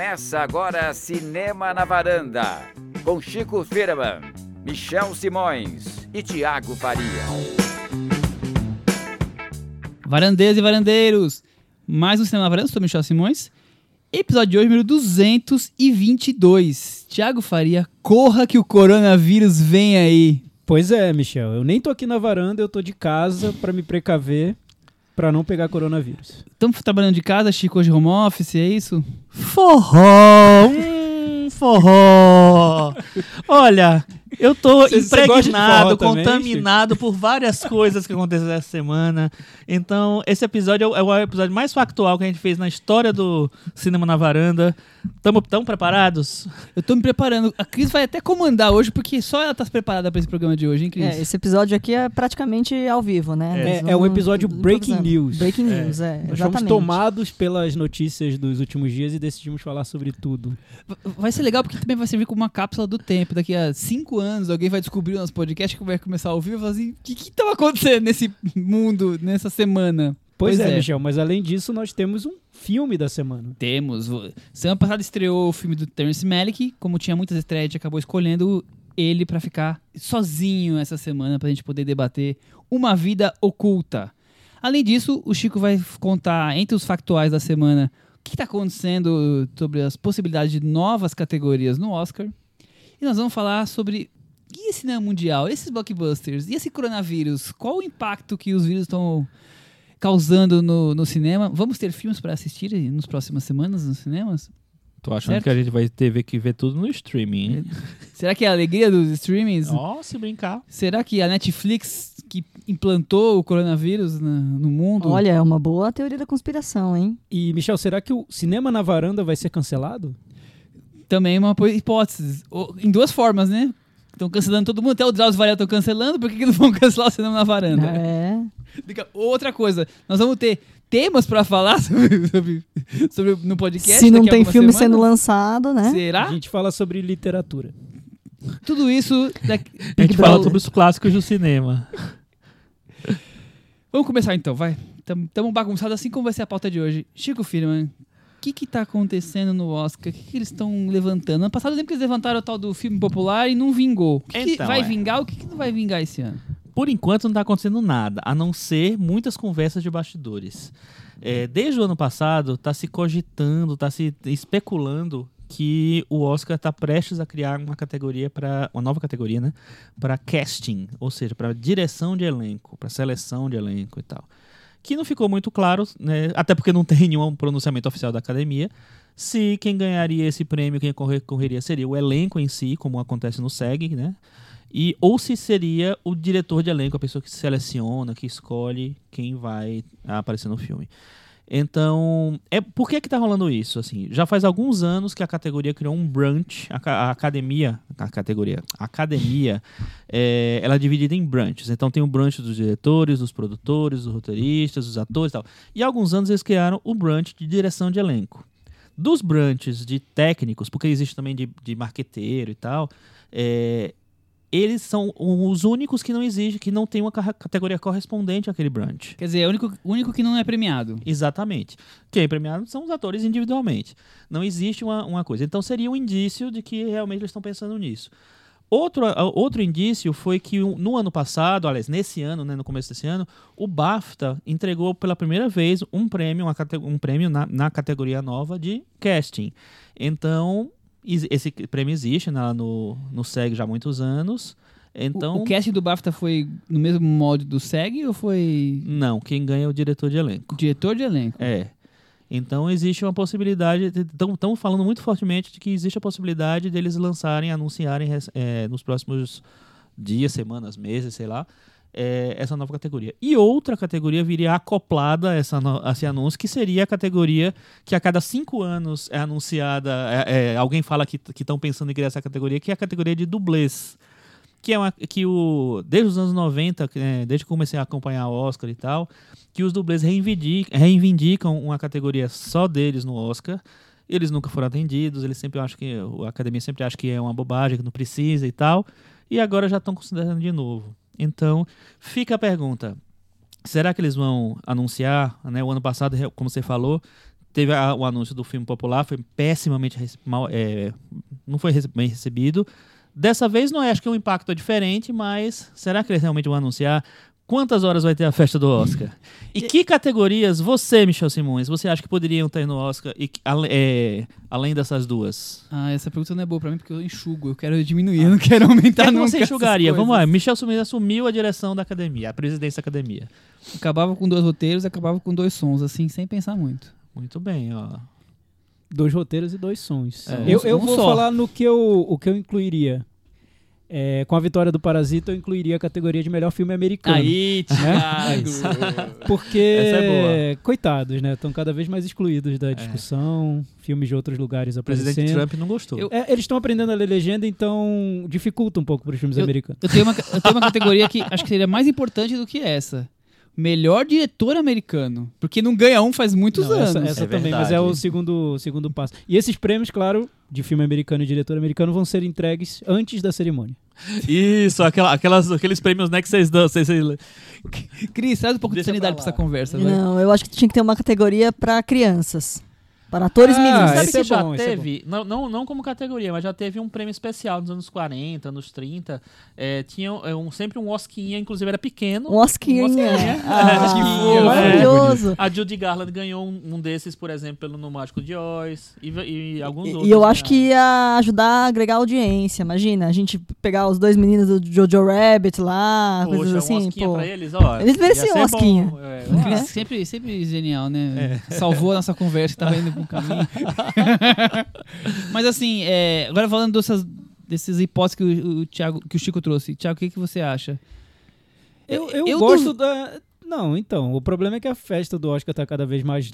Começa agora Cinema na Varanda, com Chico Firman, Michel Simões e Tiago Faria. Varandeiras e varandeiros, mais um Cinema na Varanda, sou Michel Simões. Episódio de hoje, número 222. Tiago Faria, corra que o coronavírus vem aí. Pois é, Michel. Eu nem tô aqui na varanda, eu tô de casa pra me precaver pra não pegar coronavírus. Estamos trabalhando de casa, Chico, hoje home office, é isso? Forró! Forró! Olha, eu tô Cê- cê impregnado, também, contaminado por várias coisas que aconteceram essa semana. Então, esse episódio é o- é o episódio mais factual que a gente fez na história do Cinema na Varanda. Tamo tão preparados? Eu tô me preparando. A Cris vai até comandar hoje, porque só ela tá preparada pra esse programa de hoje, hein, Cris? É, esse episódio aqui é praticamente ao vivo, né? É, é um episódio breaking news. Breaking news, é, Nós fomos tomados pelas notícias dos últimos dias e decidimos falar sobre tudo. Vai ser legal porque também vai servir como uma cápsula do tempo. Daqui a cinco anos, alguém vai descobrir o nosso podcast que vai começar a ouvir e falar assim: o que que tava acontecendo nesse mundo, nessa semana? Pois, é, Michel, mas além disso, nós temos um filme da semana. Temos. Semana passada estreou o filme do Terence Malick. Como tinha muitas estreias, a gente acabou escolhendo ele pra ficar sozinho essa semana pra gente poder debater Uma Vida Oculta. Além disso, o Chico vai contar entre os factuais da semana que está acontecendo sobre as possibilidades de novas categorias no Oscar. E nós vamos falar sobre e esse cinema mundial, esses blockbusters, e esse coronavírus, qual o impacto que os vírus estão causando no, no cinema. Vamos ter filmes para assistir nas próximas semanas nos cinemas? Tô achando Certo. que a gente vai ter que ver tudo no streaming? Será que é a alegria dos streamings? Ó, se brincar. Será que a Netflix implantou o coronavírus na- no mundo? Olha, é uma boa teoria da conspiração, hein? E, Michel, será que o cinema na varanda vai ser cancelado? Também uma hipótese. Em duas formas, né? Estão cancelando todo mundo, até o Drauzio Varela estão cancelando, por que, que não vão cancelar o cinema na varanda? É. Diga- Outra coisa, nós vamos ter temas para falar sobre, sobre, sobre- no podcast. Se não tem filme semanas. sendo lançado, né? Será? A gente fala sobre literatura. Tudo isso daqui... A gente fala sobre os clássicos do cinema. Vamos começar então, vai. Estamos bagunçados assim como vai ser a pauta de hoje. Chico Firman, o que que tá acontecendo no Oscar? O que, que eles estão levantando? Ano passado eu lembro que eles levantaram o tal do filme popular e não vingou. O que, que Então, vai é. vingar? O que, que não vai vingar esse ano? Por enquanto não está acontecendo nada, a não ser muitas conversas de bastidores. É, desde o ano passado está se cogitando, está se especulando que o Oscar está prestes a criar uma categoria para uma nova categoria, né? Para casting, ou seja, para direção de elenco, para seleção de elenco e tal. Que não ficou muito claro, né? Até porque não tem nenhum pronunciamento oficial da academia. Se quem ganharia esse prêmio, quem corre- correria seria o elenco em si, como acontece no SEG, né? E, ou se seria o diretor de elenco, a pessoa que seleciona, que escolhe quem vai aparecer no filme. Então, é, por que que tá rolando isso? Assim, já faz alguns anos que a categoria criou um brunch, a, a academia, a categoria, a academia, é, ela é dividida em brunches. Então tem o brunch dos diretores, dos produtores, dos roteiristas, dos atores e tal. E há alguns anos eles criaram o brunch de direção de elenco. Dos brunches de técnicos, porque existe também de, de marqueteiro e tal, é, eles são os únicos que não exigem, que não tem uma ca- categoria correspondente àquele brunch. Quer dizer, é o único, único que não é premiado. Exatamente. Quem é premiado são os atores individualmente. Não existe uma, uma coisa. Então seria um indício de que realmente eles estão pensando nisso. Outro, outro indício foi que no ano passado, aliás, nesse ano, né, no começo desse ano, o BAFTA entregou pela primeira vez um prêmio, uma um prêmio na, na categoria nova de casting. Então, esse prêmio existe né, no, no SEG já há muitos anos. Então, O, o casting do BAFTA foi no mesmo molde do SEG ou foi não, quem ganha é o diretor de elenco. diretor de elenco? É. Então existe uma possibilidade, estão falando muito fortemente de que existe a possibilidade deles lançarem, anunciarem é, nos próximos dias, semanas, meses, sei lá, é, essa nova categoria. E outra categoria viria acoplada a, essa no- a esse anúncio, que seria a categoria que a cada cinco anos é anunciada, é- é, alguém fala que estão pensando em criar essa categoria, que é a categoria de dublês. Que é uma, que o, desde os anos 90, que, é, desde que comecei a acompanhar o Oscar e tal, que os dublês reivindicam, reivindicam uma categoria só deles no Oscar. Eles nunca foram atendidos, eles sempre acham que a academia sempre acha que é uma bobagem, que não precisa e tal. E agora já estão considerando de novo. Então, fica a pergunta: será que eles vão anunciar? Né? O ano passado, como você falou, teve a- o anúncio do filme popular, foi pessimamente mal, é, não foi bem recebido. Dessa vez não é, acho que o impacto é diferente, mas será que eles realmente vão anunciar quantas horas vai ter a festa do Oscar? E que categorias você, Michel Simões, você acha que poderiam ter no Oscar e que- é, além dessas duas? Ah, essa pergunta não é boa pra mim porque eu enxugo. Eu quero diminuir, eu não quero aumentar O que nunca você essas enxugaria? Vamos lá, Michel Simões assumiu a direção da academia, a presidência da academia. Acabava com dois roteiros, acabava com dois sons, assim, sem pensar muito. Muito bem, ó. Dois roteiros e dois sons. É, eu eu um vou só. falar no que eu, o que eu incluiria. É, com a vitória do Parasita, eu incluiria a categoria de melhor filme americano. Aí, Thiago! Porque, Essa é coitados, né? Estão cada vez mais excluídos da discussão, filmes de outros lugares O presidente aparecendo. Trump não gostou. Eu- É, eles estão aprendendo a ler legenda, então dificulta um pouco para os filmes americanos. Eu tenho, uma, eu tenho uma categoria que acho que seria mais importante do que essa. Melhor diretor americano. Porque não ganha um faz muitos Não, anos. essa essa É também, mas verdade. é o segundo, segundo passo. E esses prêmios, claro, de filme americano e diretor americano vão ser entregues antes da cerimônia. Isso, aquela, aquelas, aqueles prêmios né, que vocês dão. Vocês, vocês- Cris, traz um pouco Deixa de sanidade pra pra essa conversa, vai. Não, eu acho que tinha que ter uma categoria pra crianças. Para atores Ah, meninos. Sabe esse que é já bom, é teve, não, não, não como categoria, mas já teve um prêmio especial nos anos 40, anos 30. É, tinha é, um, sempre um Osquinha, inclusive era pequeno. Um Osquinha. Osquinha. Ah, Que fofo, maravilhoso. A Judy Garland ganhou um, um desses, por exemplo, pelo No Mágico de Oz e, e alguns E, outros. e eu acho que ia ajudar a agregar audiência. Imagina, a gente pegar os dois meninos do Jojo Rabbit lá, Poxa, coisas assim. um Osquinha pô. pra eles, ó. Eles mereciam um Osquinha. bom, é, sempre, sempre genial, né? Salvou a nossa conversa que tava indo pro caminho. Mas assim, é, agora falando dessas, dessas hipóteses que o, o Thiago, que o Chico trouxe. Thiago, o que, que você acha? Eu, eu, Eu gosto duv- da. Não, então, o problema é que a festa do Oscar tá cada vez mais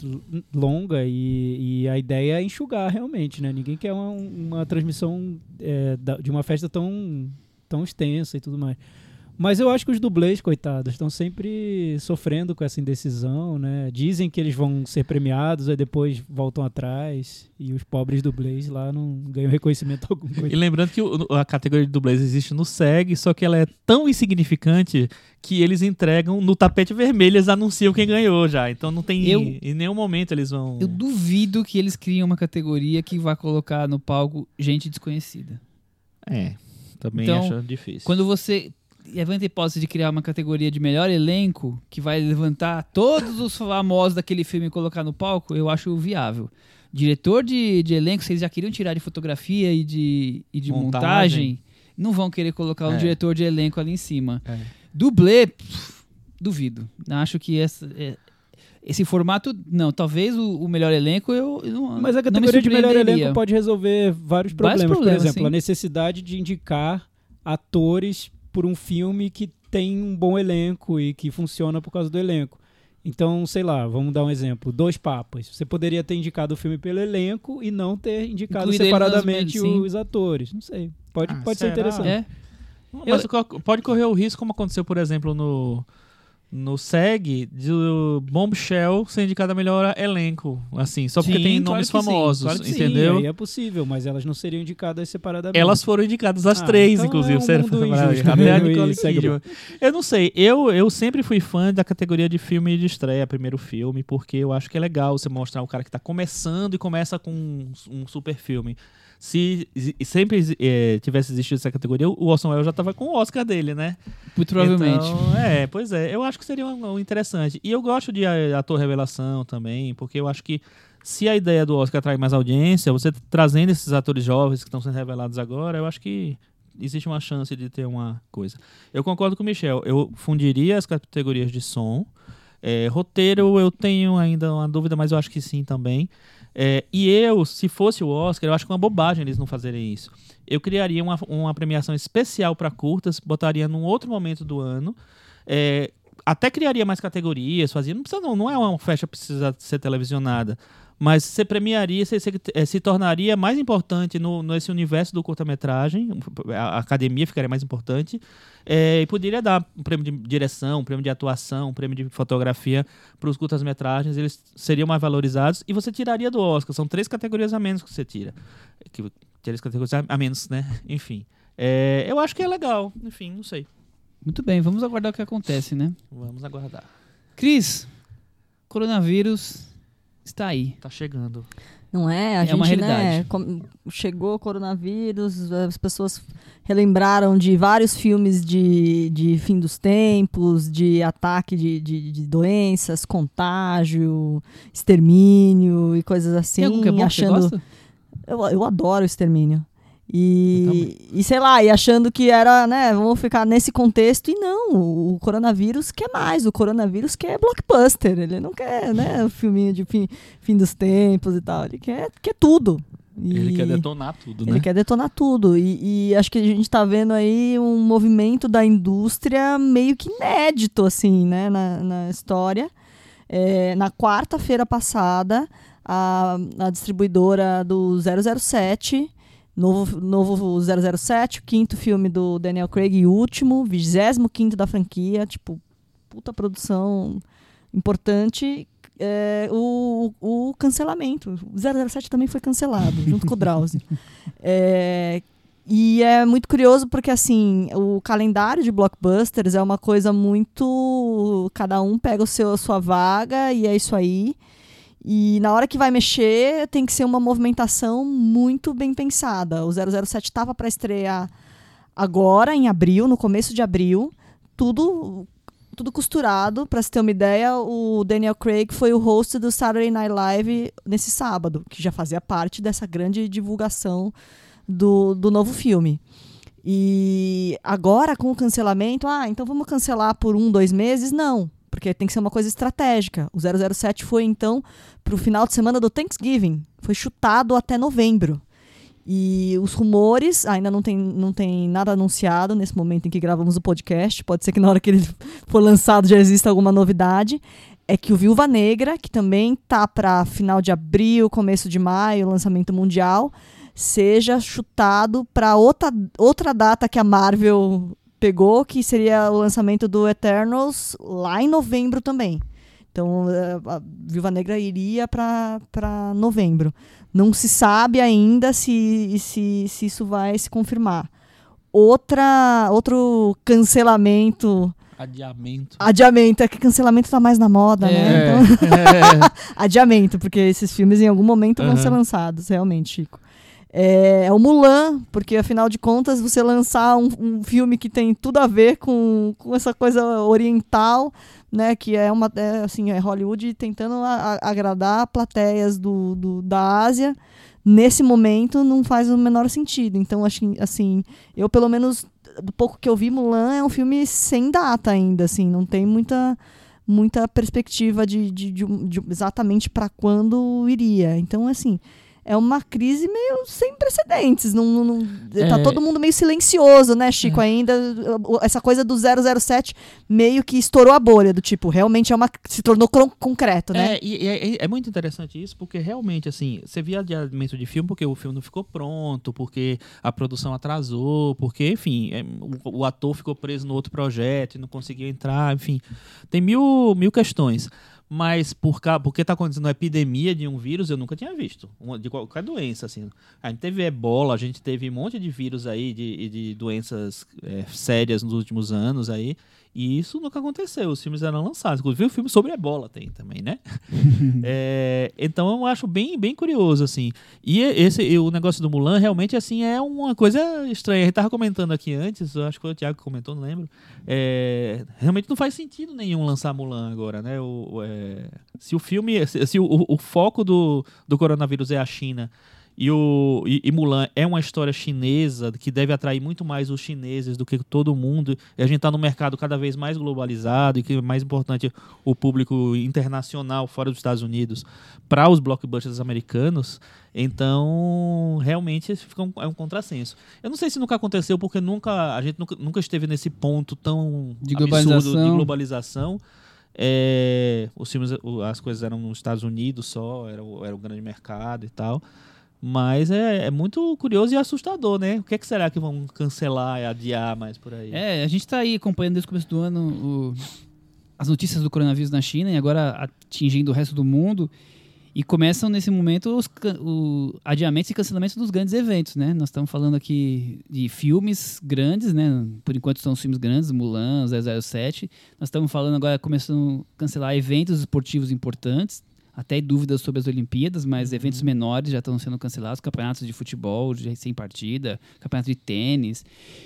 longa e, e a ideia é enxugar realmente, né? Ninguém quer uma, uma transmissão é, de uma festa tão, tão extensa e tudo mais. Mas eu acho que os dublês, coitados, estão sempre sofrendo com essa indecisão, né? Dizem que eles vão ser premiados, aí depois voltam atrás. E os pobres dublês lá não ganham reconhecimento algum. E coitado. lembrando que a categoria de dublês existe no SEG, só que ela é tão insignificante que eles entregam no tapete vermelho, eles anunciam quem ganhou já. Então não tem. Eu- em nenhum momento eles vão. Eu duvido que eles criem uma categoria que vai colocar no palco gente desconhecida. É, também Então, acho difícil. Quando você levanta a hipótese de criar uma categoria de melhor elenco, que vai levantar todos os famosos daquele filme e colocar no palco, eu acho viável. Diretor de, de elenco, vocês já queriam tirar de fotografia e de, e de montagem. Montagem. não vão querer colocar um É. diretor de elenco ali em cima. É. Dublê, pff, duvido. Acho que essa, é- esse formato, não. Talvez o, o melhor elenco eu, eu não Mas a categoria de melhor elenco pode resolver vários problemas. problemas, Por exemplo, sim. a necessidade de indicar atores por um filme que tem um bom elenco e que funciona por causa do elenco. Então, sei lá, vamos dar um exemplo. Dois Papas. Você poderia ter indicado o filme pelo elenco e não ter indicado separadamente os atores. Não sei. Pode, Ah, pode ser interessante. É, Mas co- pode correr o risco, como aconteceu, por exemplo, no, no SEG, de o Bombshell ser indicado a melhor elenco. Assim, só porque Sim, tem claro nomes que sim, famosos, claro entendeu? Sim, é possível, mas elas não seriam indicadas separadamente. Elas foram indicadas as Ah, três, então inclusive. é um sério, injusto até a mesmo Nicole segue Kidman. Eu não sei, eu, eu sempre fui fã da categoria de filme de estreia, primeiro filme, porque eu acho que é legal você mostrar o cara que tá começando e começa com um, um super filme. Se sempre eh, tivesse existido essa categoria, o Orson Welles já tava com o Oscar dele, né? muito provavelmente. Então, é, pois é. Eu acho que seria um, um interessante. E eu gosto de eh, ator revelação também, porque eu acho que se a ideia do Oscar atrai mais audiência, você trazendo esses atores jovens que estão sendo revelados agora, eu acho que existe uma chance de ter uma coisa. Eu concordo com o Michel. Eu fundiria as categorias de som. É, roteiro eu tenho ainda uma dúvida, mas eu acho que sim também. É, e eu, se fosse o Oscar, eu acho que é uma bobagem eles não fazerem isso. Eu criaria uma, uma premiação especial para curtas, botaria num outro momento do ano. é, até criaria mais categorias, fazia. Não precisa, não, não é uma festa que precisa ser televisionada. Mas você premiaria, você, você, eh, se tornaria mais importante no, nesse universo do curta-metragem, a, academia ficaria mais importante, eh, e poderia dar um prêmio de direção, um prêmio de atuação, um prêmio de fotografia para os curtas-metragens, eles seriam mais valorizados, e você tiraria do Oscar, são três categorias a menos que você tira. Que, três categorias a menos, né? Enfim. Eh, eu acho que é legal, enfim, não sei. Muito bem, vamos aguardar o que acontece, né? Vamos aguardar. Cris, coronavírus está aí. Tá chegando. Não é? A É gente, uma né, realidade. com- chegou o coronavírus, as pessoas relembraram de vários filmes de, de fim dos tempos, de ataque de, de, de doenças, contágio, extermínio e coisas assim. Tem algum que é bom que você achando... gosta? Eu, eu adoro extermínio. E, e sei lá, e achando que era, né, vamos ficar nesse contexto, e não, o, o coronavírus quer mais, o coronavírus quer blockbuster, ele não quer, né, o filminho de fim, fim dos tempos e tal, ele quer, quer tudo. Ele E quer detonar tudo, né? Ele quer detonar tudo, e, e acho que a gente tá vendo aí um movimento da indústria meio que inédito, assim, né, na, na história. É, na quarta-feira passada, a, a distribuidora do 007, novo, novo 007, o quinto filme do Daniel Craig e último, 25 da franquia, tipo, puta produção importante. é, o, o cancelamento. O 007 também foi cancelado, junto com o Drauzio. É, e é muito curioso porque, assim, o calendário de blockbusters é uma coisa muito. Cada um pega o seu, a sua vaga e é isso aí. E na hora que vai mexer, tem que ser uma movimentação muito bem pensada. O 007 estava para estrear agora, em abril, no começo de abril. Tudo tudo costurado. Para você ter uma ideia, o Daniel Craig foi o host do Saturday Night Live nesse sábado, que já fazia parte dessa grande divulgação do, do novo filme. E agora, com o cancelamento, ah, então vamos cancelar por um, dois meses? Não, porque tem que ser uma coisa estratégica. O 007 foi, então, para o final de semana do Thanksgiving. Foi chutado até novembro. E os rumores, ainda não tem, não tem nada anunciado nesse momento em que gravamos o podcast. Pode ser que na hora que ele for lançado já exista alguma novidade. É que o Viúva Negra, que também tá para final de abril, começo de maio, lançamento mundial, seja chutado para outra, outra data que a Marvel pegou, que seria o lançamento do Eternals lá em novembro também. Então, eh, a Viúva Negra iria para novembro. Não se sabe ainda se, se, se isso vai se confirmar. Outra, outro cancelamento, Adiamento. adiamento, é que cancelamento tá mais na moda, né? É. Então, É. adiamento, porque esses filmes em algum momento vão Aham. ser lançados, realmente, Chico. É, é o Mulan, porque afinal de contas, você lançar um, um filme que tem tudo a ver com, com essa coisa oriental, né? Que é uma é, assim, é Hollywood tentando a- a- agradar plateias do, do, da Ásia. Nesse momento não faz o menor sentido. Então, acho assim, eu pelo menos do pouco que eu vi, Mulan é um filme sem data ainda, assim, não tem muita muita perspectiva de, de, de de exatamente para quando iria. Então, assim, é uma crise meio sem precedentes. Não, não, Tá É. todo mundo meio silencioso, né, Chico? Ainda o- essa coisa do 007 meio que estourou a bolha, do tipo, realmente é uma se tornou concreto, né? É, e, e é, é muito interessante isso, porque realmente, assim, você via adiamento de filme porque o filme não ficou pronto, porque a produção atrasou, porque, enfim, é, o, o ator ficou preso no outro projeto e não conseguiu entrar, enfim. Tem mil, mil questões. Mas por porque está acontecendo uma epidemia de um vírus, eu nunca tinha visto. De qualquer doença, assim. A gente teve ebola, a gente teve um monte de vírus aí, de, de doenças é, sérias nos últimos anos aí. E isso nunca aconteceu. Os filmes eram lançados. Inclusive, o filme sobre ebola tem também, né? É, então eu acho bem, bem curioso, assim. E esse, o negócio do Mulan realmente, assim, é uma coisa estranha. A gente tava comentando aqui antes, eu acho que foi o Thiago que comentou, não lembro. É, realmente não faz sentido nenhum lançar Mulan agora, né? O, é, se o filme, se, se o, o foco do, do coronavírus é a China e, o, e, e Mulan é uma história chinesa que deve atrair muito mais os chineses do que todo mundo. E a gente está num mercado cada vez mais globalizado e que é mais importante o público internacional fora dos Estados Unidos para os blockbusters americanos. Então, realmente fica um, é um contrassenso. Eu não sei se nunca aconteceu porque nunca a gente nunca, nunca esteve nesse ponto tão De absurdo globalização. de globalização. É, os filmes, as coisas eram nos Estados Unidos só, era, era o grande mercado e tal. Mas é, é muito curioso e assustador, né? O que, é que será que vão cancelar e adiar mais por aí? É, a gente tá aí acompanhando desde o começo do ano o- as notícias do coronavírus na China e agora atingindo o resto do mundo. E começam nesse momento os o adiamentos e cancelamentos dos grandes eventos, né? Nós estamos falando aqui de filmes grandes, né? Por enquanto são os filmes grandes, Mulan, 007. Nós estamos falando agora, começando a cancelar eventos esportivos importantes. Até dúvidas sobre as Olimpíadas, mas Uhum. eventos menores já estão sendo cancelados, campeonatos de futebol já sem partida, campeonato de tênis.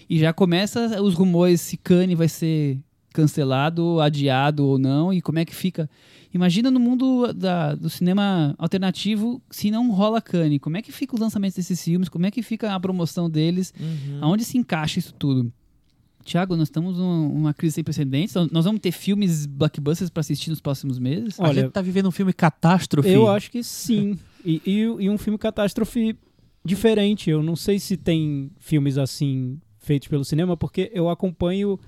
E já começa os rumores se Cannes vai ser cancelado, adiado ou não, e como é que fica. Imagina no mundo da- do cinema alternativo se não rola Cannes. Como é que fica o lançamento desses filmes? Como é que fica a promoção deles? Uhum. Aonde se encaixa isso tudo? Tiago, nós estamos numa uma crise sem precedentes. Nós vamos ter filmes blockbusters para assistir nos próximos meses? A Olha, gente tá vivendo um filme catástrofe. Eu acho que sim. E, e, e um filme catástrofe diferente. Eu não sei se tem filmes assim feitos pelo cinema, porque eu acompanho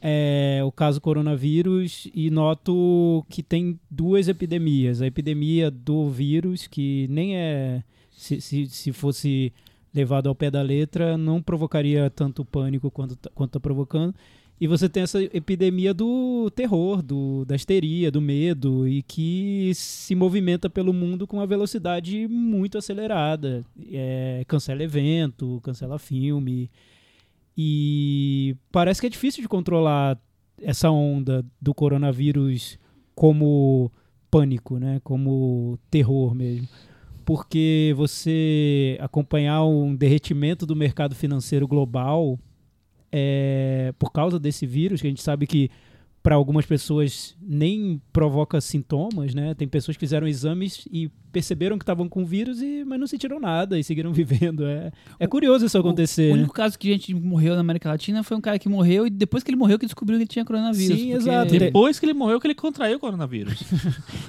é, o caso coronavírus e noto que tem duas epidemias. A epidemia do vírus, que nem é. Se, se, se fosse levado ao pé da letra, não provocaria tanto pânico quanto tá- está provocando. E você tem essa epidemia do terror, do, da histeria, do medo, e que se movimenta pelo mundo com uma velocidade muito acelerada. É, cancela evento, cancela filme. E parece que é difícil de controlar essa onda do coronavírus como pânico, né? como terror mesmo. Porque você acompanhar um derretimento do mercado financeiro global é, por causa desse vírus, que a gente sabe que para algumas pessoas nem provoca sintomas, né? Tem pessoas que fizeram exames e perceberam que estavam com vírus, e, mas não sentiram nada e seguiram vivendo. É, é curioso isso acontecer. O né? único caso que a gente morreu na América Latina foi um cara que morreu e depois que ele morreu que descobriu que ele tinha coronavírus. Sim, porque- exato. Depois que ele morreu, que ele contraiu o coronavírus.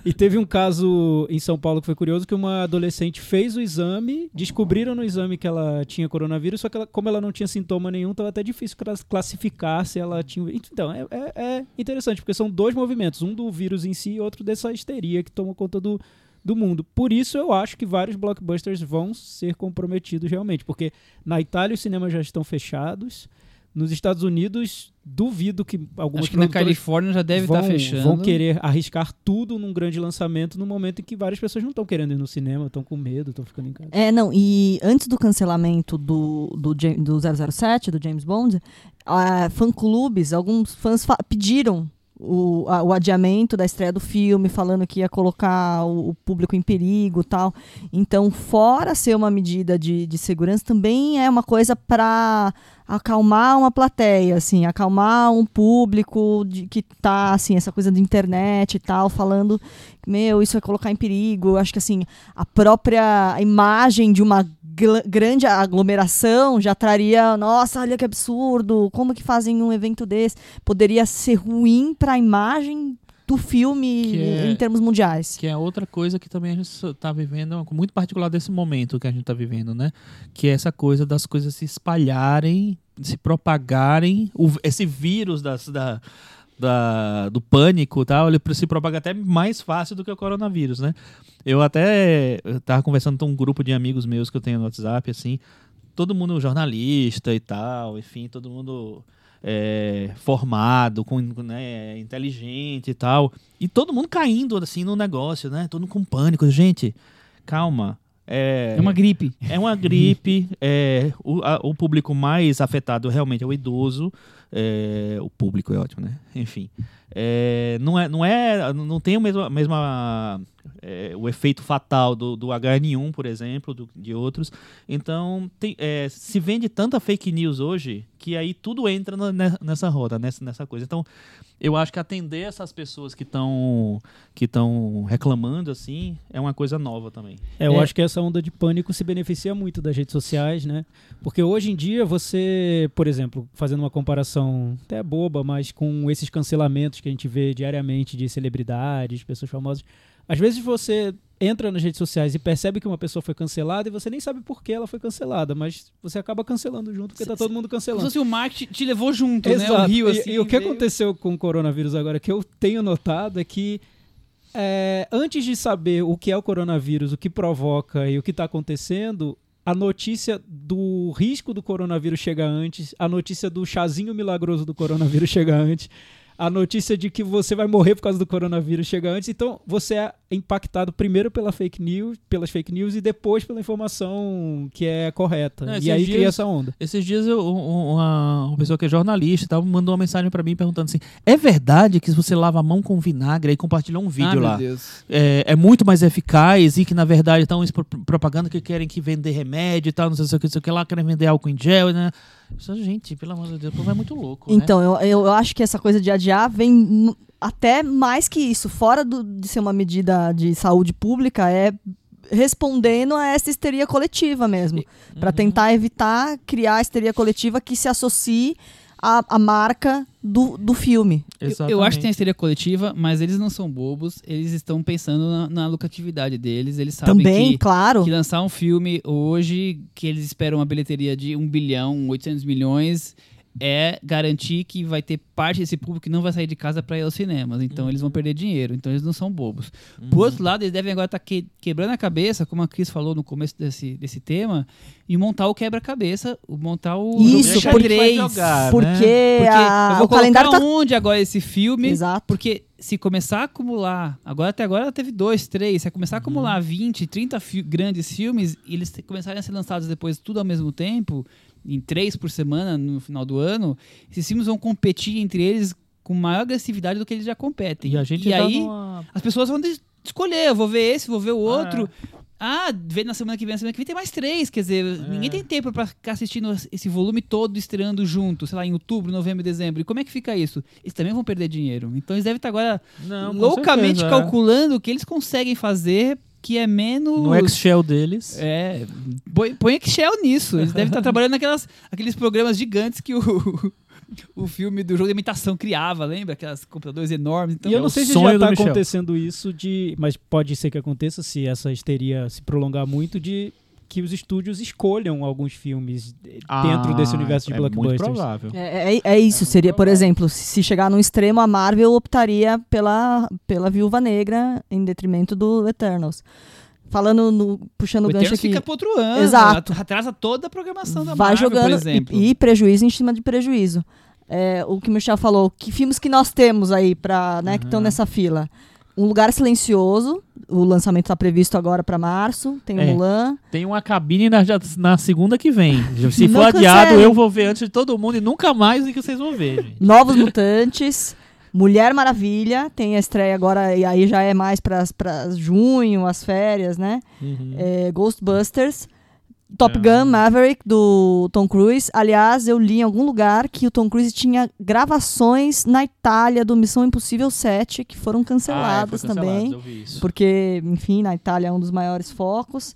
E teve um caso em São Paulo que foi curioso, que uma adolescente fez o exame, descobriram no exame que ela tinha coronavírus, só que ela- como ela não tinha sintoma nenhum, estava até difícil clas- classificar se ela tinha... Então, é, é- é interessante, porque são dois movimentos, um do vírus em si e outro dessa histeria que toma conta do, do mundo. Por isso eu acho que vários blockbusters vão ser comprometidos realmente, porque na Itália os cinemas já estão fechados, nos Estados Unidos duvido que algumas Acho que na Califórnia já deve vão, estar fechando. vão querer arriscar tudo num grande lançamento no momento em que várias pessoas não estão querendo ir no cinema, estão com medo, estão ficando em casa. É, não, e antes do cancelamento do, do, do 007, do James Bond, ah, fã-clubes, alguns fãs pediram o, a- o adiamento da estreia do filme, falando que ia colocar o, o público em perigo tal. Então, fora ser uma medida de, de segurança, também é uma coisa para acalmar uma plateia, assim, acalmar um público de, que tá, assim, essa coisa da internet e tal, falando meu, isso vai colocar em perigo. Acho que assim, a própria imagem de uma grande aglomeração já traria, nossa, olha que absurdo, como que fazem um evento desse? Poderia ser ruim para a imagem do filme é- em termos mundiais. Que é outra coisa que também a gente está vivendo, muito particular desse momento que a gente está vivendo, né? Que é essa coisa das coisas se espalharem, se propagarem, o- esse vírus das, da, da- do pânico e tal, ele se propaga até mais fácil do que o coronavírus, né? Eu até eu tava conversando com um grupo de amigos meus que eu tenho no WhatsApp, assim, todo mundo jornalista e tal, enfim, todo mundo é, formado, com, né, inteligente e tal. E todo mundo caindo assim no negócio, né? Todo mundo com pânico. Gente, calma. É, É uma gripe. é uma gripe. é, o, a- o público mais afetado realmente é o idoso. É, o público é ótimo, né? Enfim. É, não, é, não é. Não tem o mesmo, a mesma. é, o efeito fatal do, do HN1, por exemplo, do- de outros. Então, tem- é, se vende tanta fake news hoje que aí tudo entra na- ne- nessa roda, nessa, nessa coisa. Então, eu acho que atender essas pessoas que estão que estão reclamando assim é uma coisa nova também. É, eu É. acho que essa onda de pânico se beneficia muito das redes sociais, né? Porque hoje em dia você, por exemplo, fazendo uma comparação até boba, mas com esses cancelamentos que a gente vê diariamente de celebridades, pessoas famosas, às vezes você entra nas redes sociais e percebe que uma pessoa foi cancelada e você nem sabe por que ela foi cancelada, mas você acaba cancelando junto porque tá todo mundo Como se cancelando. fosse o marketing te levou junto, né? Exato. O Rio, E- assim. e, o que veio- aconteceu com o coronavírus agora, que eu tenho notado, é que é, antes de saber o que é o coronavírus, o que provoca e o que está acontecendo, a notícia do risco do coronavírus chega antes, a notícia do chazinho milagroso do coronavírus chega antes. A notícia de que você vai morrer por causa do coronavírus chega antes, então você é impactado primeiro pela fake news, pelas fake news e depois pela informação que é correta. Não, e aí dias- cria essa onda. Esses dias eu- um- uma, uma pessoa que é jornalista e tal, mandou uma mensagem pra mim perguntando assim: é verdade que se você lava a mão com vinagre e compartilha um vídeo ah, lá, meu Deus. é, é muito mais eficaz e que na verdade estão propaganda que querem que vender remédio e tal, não sei o que, não sei o que lá, querem vender álcool em gel, né? Gente, pelo amor de Deus, o povo é muito louco. né? Então, eu, eu, eu acho que essa coisa de adiar vem n- até mais que isso. Fora do- de ser uma medida de saúde pública, é respondendo a essa histeria coletiva mesmo. Pra Uhum. tentar evitar criar a histeria coletiva que se associe à, à marca do, do filme. Eu, eu acho que tem a histeria coletiva, mas eles não são bobos, eles estão pensando na, na lucratividade deles, eles sabem Também, que, claro. que lançar um filme hoje que eles esperam uma bilheteria de 1 bilhão, 800 milhões, é garantir que vai ter parte desse público que não vai sair de casa para ir aos cinemas. Então eles vão perder dinheiro. Então eles não são bobos. Por outro lado, eles devem agora estar quebrando a cabeça, como a Cris falou no começo desse, desse tema, e montar o quebra-cabeça, o- montar o Isso, jogo porque- xadrez. jogar, Porque, né? Porque a- eu vou o calendário colocar tá. onde agora esse filme? Exato. Porque se começar a acumular, agora até agora teve dois, três, se começar a acumular 20, 30 fi- grandes filmes e eles começarem a ser lançados depois tudo ao mesmo tempo, em três por semana no final do ano, esses filmes vão competir entre eles com maior agressividade do que eles já competem. E a gente e tá aí numa- as pessoas vão escolher, eu vou ver esse, vou ver o outro. Ah, vê na semana que vem, na semana que vem tem mais três. Quer dizer, ninguém tem tempo pra ficar assistindo esse volume todo estreando junto, sei lá, em outubro, novembro, dezembro. E como é que fica isso? Eles também vão perder dinheiro. Então eles devem estar agora Não, loucamente certeza, é. calculando o que eles conseguem fazer que é menos. No Excel deles. É, põe, põe Excel nisso. Eles devem estar trabalhando naquelas, aqueles programas gigantes que o, o filme do jogo de imitação criava, lembra? Aquelas computadores enormes. Então, e eu é não o sei se já tá Michel. acontecendo isso de. Mas pode ser que aconteça se essa histeria se prolongar muito de que os estúdios escolham alguns filmes dentro desse universo de é Muito blockbusters. provável. É, é- é isso, seria, por exemplo, se chegar num extremo, a Marvel optaria pela, pela Viúva Negra em detrimento do Eternals. Falando no, puxando o o gancho aqui. fica pro outro ano. Exato. Atrasa toda a programação da vai Marvel, por jogando exemplo. e, e prejuízo em cima de prejuízo. É, o que o Michel falou, que filmes que nós temos aí para, né, que estão nessa fila. Um Lugar Silencioso, o lançamento está previsto agora para março. Tem o É. Mulan. Tem uma cabine na, na segunda que vem. Se for adiado, eu vou ver antes de todo mundo e nunca mais do que vocês vão ver, gente. Novos Mutantes. Mulher Maravilha, tem a estreia agora, e aí já é mais para junho, as férias, né? É, Ghostbusters. Top É. Gun Maverick, do Tom Cruise. Aliás, eu li em algum lugar que o Tom Cruise tinha gravações na Itália do Missão Impossível 7, que foram canceladas Ah, é, foi cancelado, também. eu vi isso. Porque, enfim, na Itália é um dos maiores focos.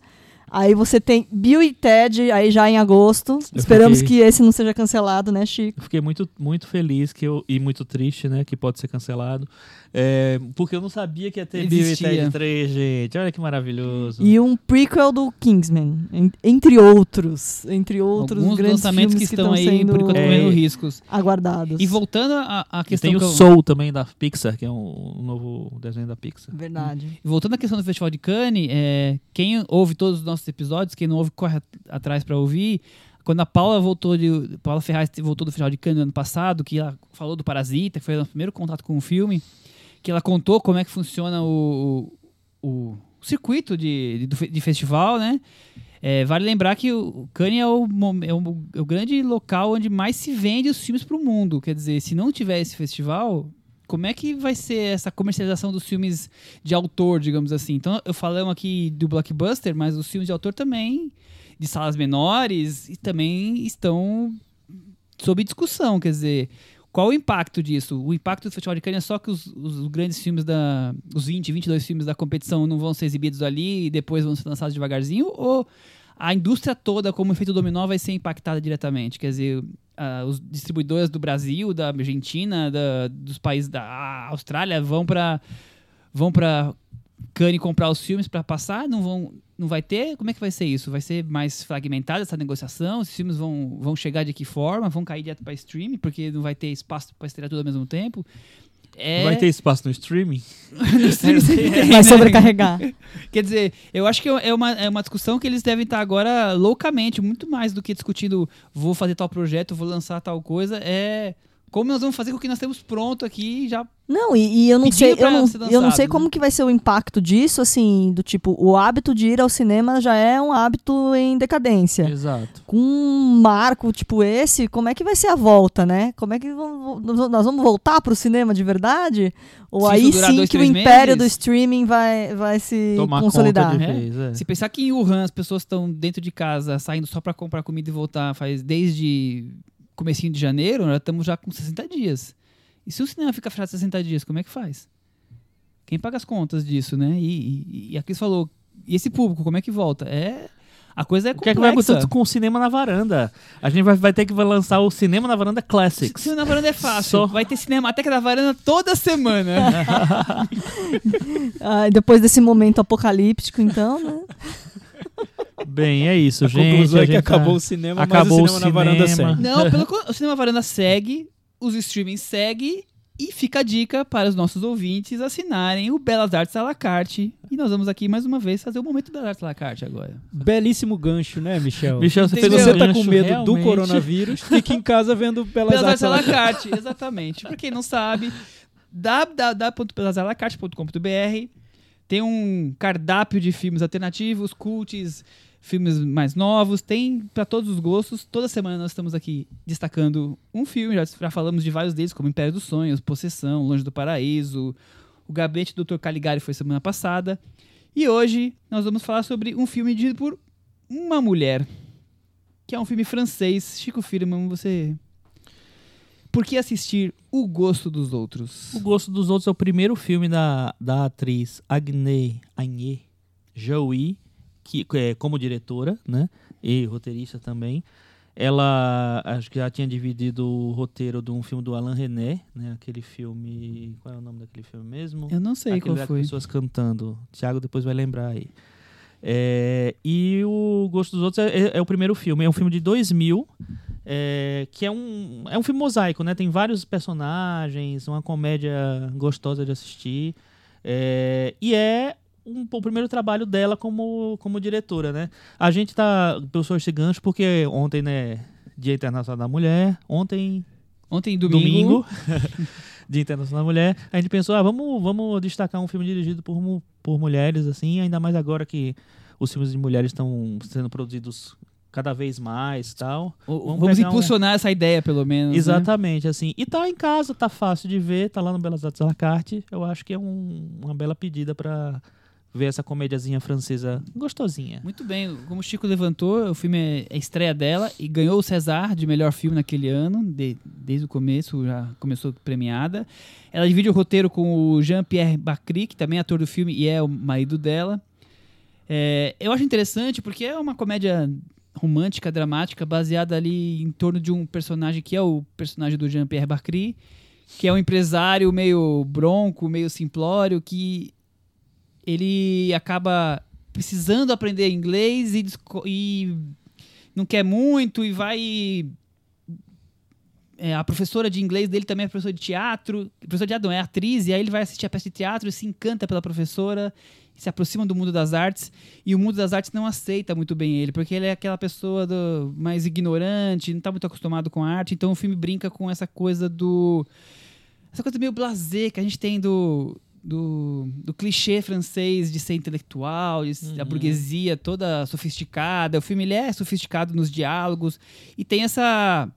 Aí você tem Bill e Ted, aí já em agosto. Eu Esperamos fiquei- que esse não seja cancelado, né, Chico? Eu fiquei muito, muito feliz que eu, e muito triste, né? Que pode ser cancelado. É, porque eu não sabia que ia ter e. Ted 3, gente. Olha que maravilhoso. E um prequel do Kingsman, en- entre outros. Entre outros Alguns grandes lançamentos filmes que estão aí, sendo por enquanto, É. correndo riscos. aguardados. E voltando à à E questão tem o que eu- Soul também da Pixar, que é um, um novo desenho da Pixar. Verdade. E Voltando à questão do Festival de Cannes, é, quem ouve todos os nossos episódios, quem não ouve, corre at- atrás para ouvir. Quando a Paula voltou de. Paula Ferraz voltou do Festival de Cannes no ano passado, que ela falou do Parasita, que foi o primeiro contato com o filme, que ela contou como é que funciona o, o, o circuito de, de, de festival, né? É, vale lembrar que o Cannes é o, é, o, é o grande local onde mais se vende os filmes para o mundo. Quer dizer, se não tiver esse festival, como é que vai ser essa comercialização dos filmes de autor, digamos assim? Então, eu falamos aqui do blockbuster, mas os filmes de autor também, de salas menores, e também estão sob discussão. Quer dizer, qual o impacto disso? O impacto do Festival de Cannes é só que os, os grandes filmes da. Os 20, 22 filmes da competição não vão ser exibidos ali e depois vão ser lançados devagarzinho? Ou a indústria toda, como efeito dominó, vai ser impactada diretamente? Quer dizer, ah, os distribuidores do Brasil, da Argentina, da- dos países da Austrália vão para vão para Cannes comprar os filmes para passar? Não vão não vai ter? Como é que vai ser isso? Vai ser mais fragmentada essa negociação? Os filmes vão, vão chegar de que forma? Vão cair direto para streaming porque não vai ter espaço para estrear tudo ao mesmo tempo? É... Vai ter espaço no streaming? no streaming sempre tem, Vai né? sobrecarregar. Quer dizer, eu acho que é uma, é uma discussão que eles devem estar agora loucamente, muito mais do que discutindo vou fazer tal projeto, vou lançar tal coisa, é Como nós vamos fazer com o que nós temos pronto aqui já Não, e, e eu não sei, eu não, eu não sei lançado, como né? que vai ser o impacto disso, assim, do tipo, o hábito de ir ao cinema já é um hábito em decadência. Exato. Com um marco tipo esse, como é que vai ser a volta, né? Como é que vamos- nós vamos voltar pro cinema de verdade? Ou Se aí sim dois, que o império do meses? streaming vai, vai se Tomar consolidar? conta de É. vez. é. Se pensar que em Wuhan as pessoas estão dentro de casa, saindo só pra comprar comida e voltar, faz desde comecinho de janeiro, nós estamos já com 60 dias. E se o cinema fica fechado 60 dias, como é que faz? Quem paga as contas disso, né? E, e, e a Cris falou, e esse público, como é que volta? É... A coisa é O que é que vai complexa. acontecer com o cinema na varanda? A gente vai, vai ter que lançar o cinema na varanda Classics. Cinema na varanda é fácil. Só- Vai ter cinema até que na varanda toda semana. Ah, depois desse momento apocalíptico, então, né? Bem, é isso, A gente. conclusão a é que gente acabou tá- o cinema, acabou mas o o cinema na varanda cinema. segue. Não, pelo o cinema varanda segue, os streamings seguem e fica a dica para os nossos ouvintes assinarem o Belas Artes à la carte. E nós vamos aqui mais uma vez fazer o momento Belas Artes à la carte agora. Belíssimo gancho, né, Michel? Michel, você um você tá com medo do realmente. coronavírus, fique em casa vendo Belas, Belas Artes Artes. à la à la carte, exatamente. Pra quem não sabe, www.belasalacarte.com.br tem um cardápio de filmes alternativos, cults, filmes mais novos, tem para todos os gostos. Toda semana nós estamos aqui destacando um filme, já, já falamos de vários deles, como Império dos Sonhos, Possessão, Longe do Paraíso, O Gabinete do Dr. Caligari foi semana passada. E hoje nós vamos falar sobre um filme dirigido por uma mulher, que é um filme francês. Chico Firman, você por que assistir O Gosto dos Outros? O Gosto dos Outros é o primeiro filme da, da atriz Agnès Agnès Jaoui, que é como diretora, né? E roteirista também. Ela acho que já tinha dividido o roteiro de um filme do Alain René, né? Aquele filme. Qual é o nome daquele filme mesmo? Eu não sei Aquele qual foi. pessoas cantando. Thiago depois vai lembrar aí. É, e o Gosto dos Outros é, é- é o primeiro filme. É um filme de 2000, é, que é um, é um filme mosaico, né? Tem vários personagens, uma comédia gostosa de assistir. é, e é um- o primeiro trabalho dela como, como diretora, né? A gente tá... Pessoas esse gancho porque ontem, né? Dia Internacional da Mulher. Ontem Ontem, domingo, domingo, Dia Internacional da Mulher, a gente pensou, ah, vamos, vamos destacar um filme dirigido por, por mulheres, assim, ainda mais agora que os filmes de mulheres estão sendo produzidos cada vez mais e tal. Vamos vamos, pegar um- impulsionar essa ideia, pelo menos. né? Exatamente, assim. E tá em casa, tá fácil de ver, tá lá no Belas Artes à la carte. Eu acho que é um- uma bela pedida pra ver essa comédiazinha francesa gostosinha. Muito bem, como o Chico levantou, o filme é a estreia dela e ganhou o César de melhor filme naquele ano, de- desde o começo, já começou premiada. Ela divide o roteiro com o Jean-Pierre Bacry, que também é ator do filme e é o marido dela. É, eu acho interessante porque é uma comédia romântica, dramática, baseada ali em torno de um personagem que é o personagem do Jean-Pierre Bacry, que é um empresário meio bronco, meio simplório, que ele acaba precisando aprender inglês e, e não quer muito e vai. é, a professora de inglês dele também é professora de teatro. Professora de teatro não, é atriz, e aí ele vai assistir a peça de teatro e se encanta pela professora, se aproxima do mundo das artes, e o mundo das artes não aceita muito bem ele, porque ele é aquela pessoa do, mais ignorante, não está muito acostumado com a arte, então o filme brinca com essa coisa do. Essa coisa meio blasé que a gente tem do, do, do clichê francês de ser intelectual, de ser a Uhum. burguesia toda sofisticada. O filme ele é sofisticado nos diálogos e tem essa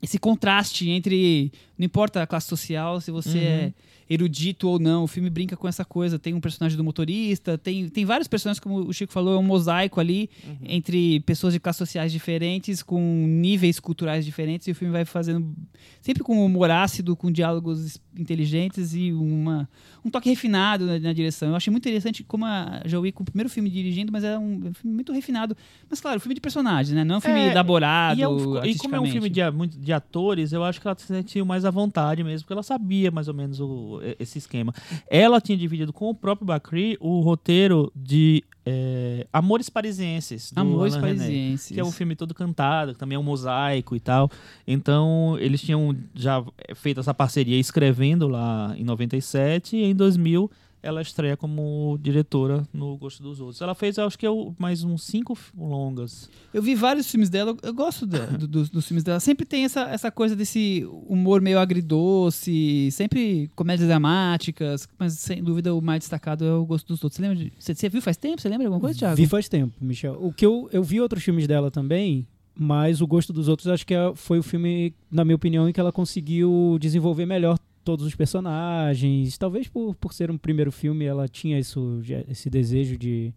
esse contraste entre não importa a classe social, se você Uhum. é erudito ou não, o filme brinca com essa coisa. Tem um personagem do motorista, tem, tem vários personagens, como o Chico falou, é um mosaico ali entre pessoas de classes sociais diferentes, com níveis culturais diferentes, e o filme vai fazendo sempre com humor ácido, com diálogos es- inteligentes e uma, um toque refinado na, na direção. Eu achei muito interessante como a Joey, com o primeiro filme dirigindo, mas é um, um filme muito refinado. Mas claro, filme de personagens, né? Não é um filme É, elaborado. E, é um- e como é um filme de, de atores, eu acho que ela se sentiu mais à vontade mesmo, porque ela sabia mais ou menos o- esse esquema. Ela tinha dividido com o próprio Bacri o roteiro de é, Amores Parisienses. Amores Alain René, Parisienses. Que é um filme todo cantado, que também é um mosaico e tal. Então, eles tinham já feito essa parceria escrevendo lá em 97 e em 2000 ela estreia como diretora no Gosto dos Outros. Ela fez, acho que, eu- mais uns cinco longas. Eu vi vários filmes dela, eu gosto do- dos, dos filmes dela. Sempre tem essa, essa coisa desse humor meio agridoce, sempre comédias dramáticas, mas sem dúvida o mais destacado é o Gosto dos Outros. Você lembra de, você, você viu faz tempo? Você lembra de alguma coisa, Thiago? Vi faz tempo, Michel. O que eu, eu vi outros filmes dela também, mas o gosto dos outros acho que é- foi o filme, na minha opinião, em que ela conseguiu desenvolver melhor todos os personagens. Talvez por, por ser um primeiro filme, ela tinha isso, esse desejo de,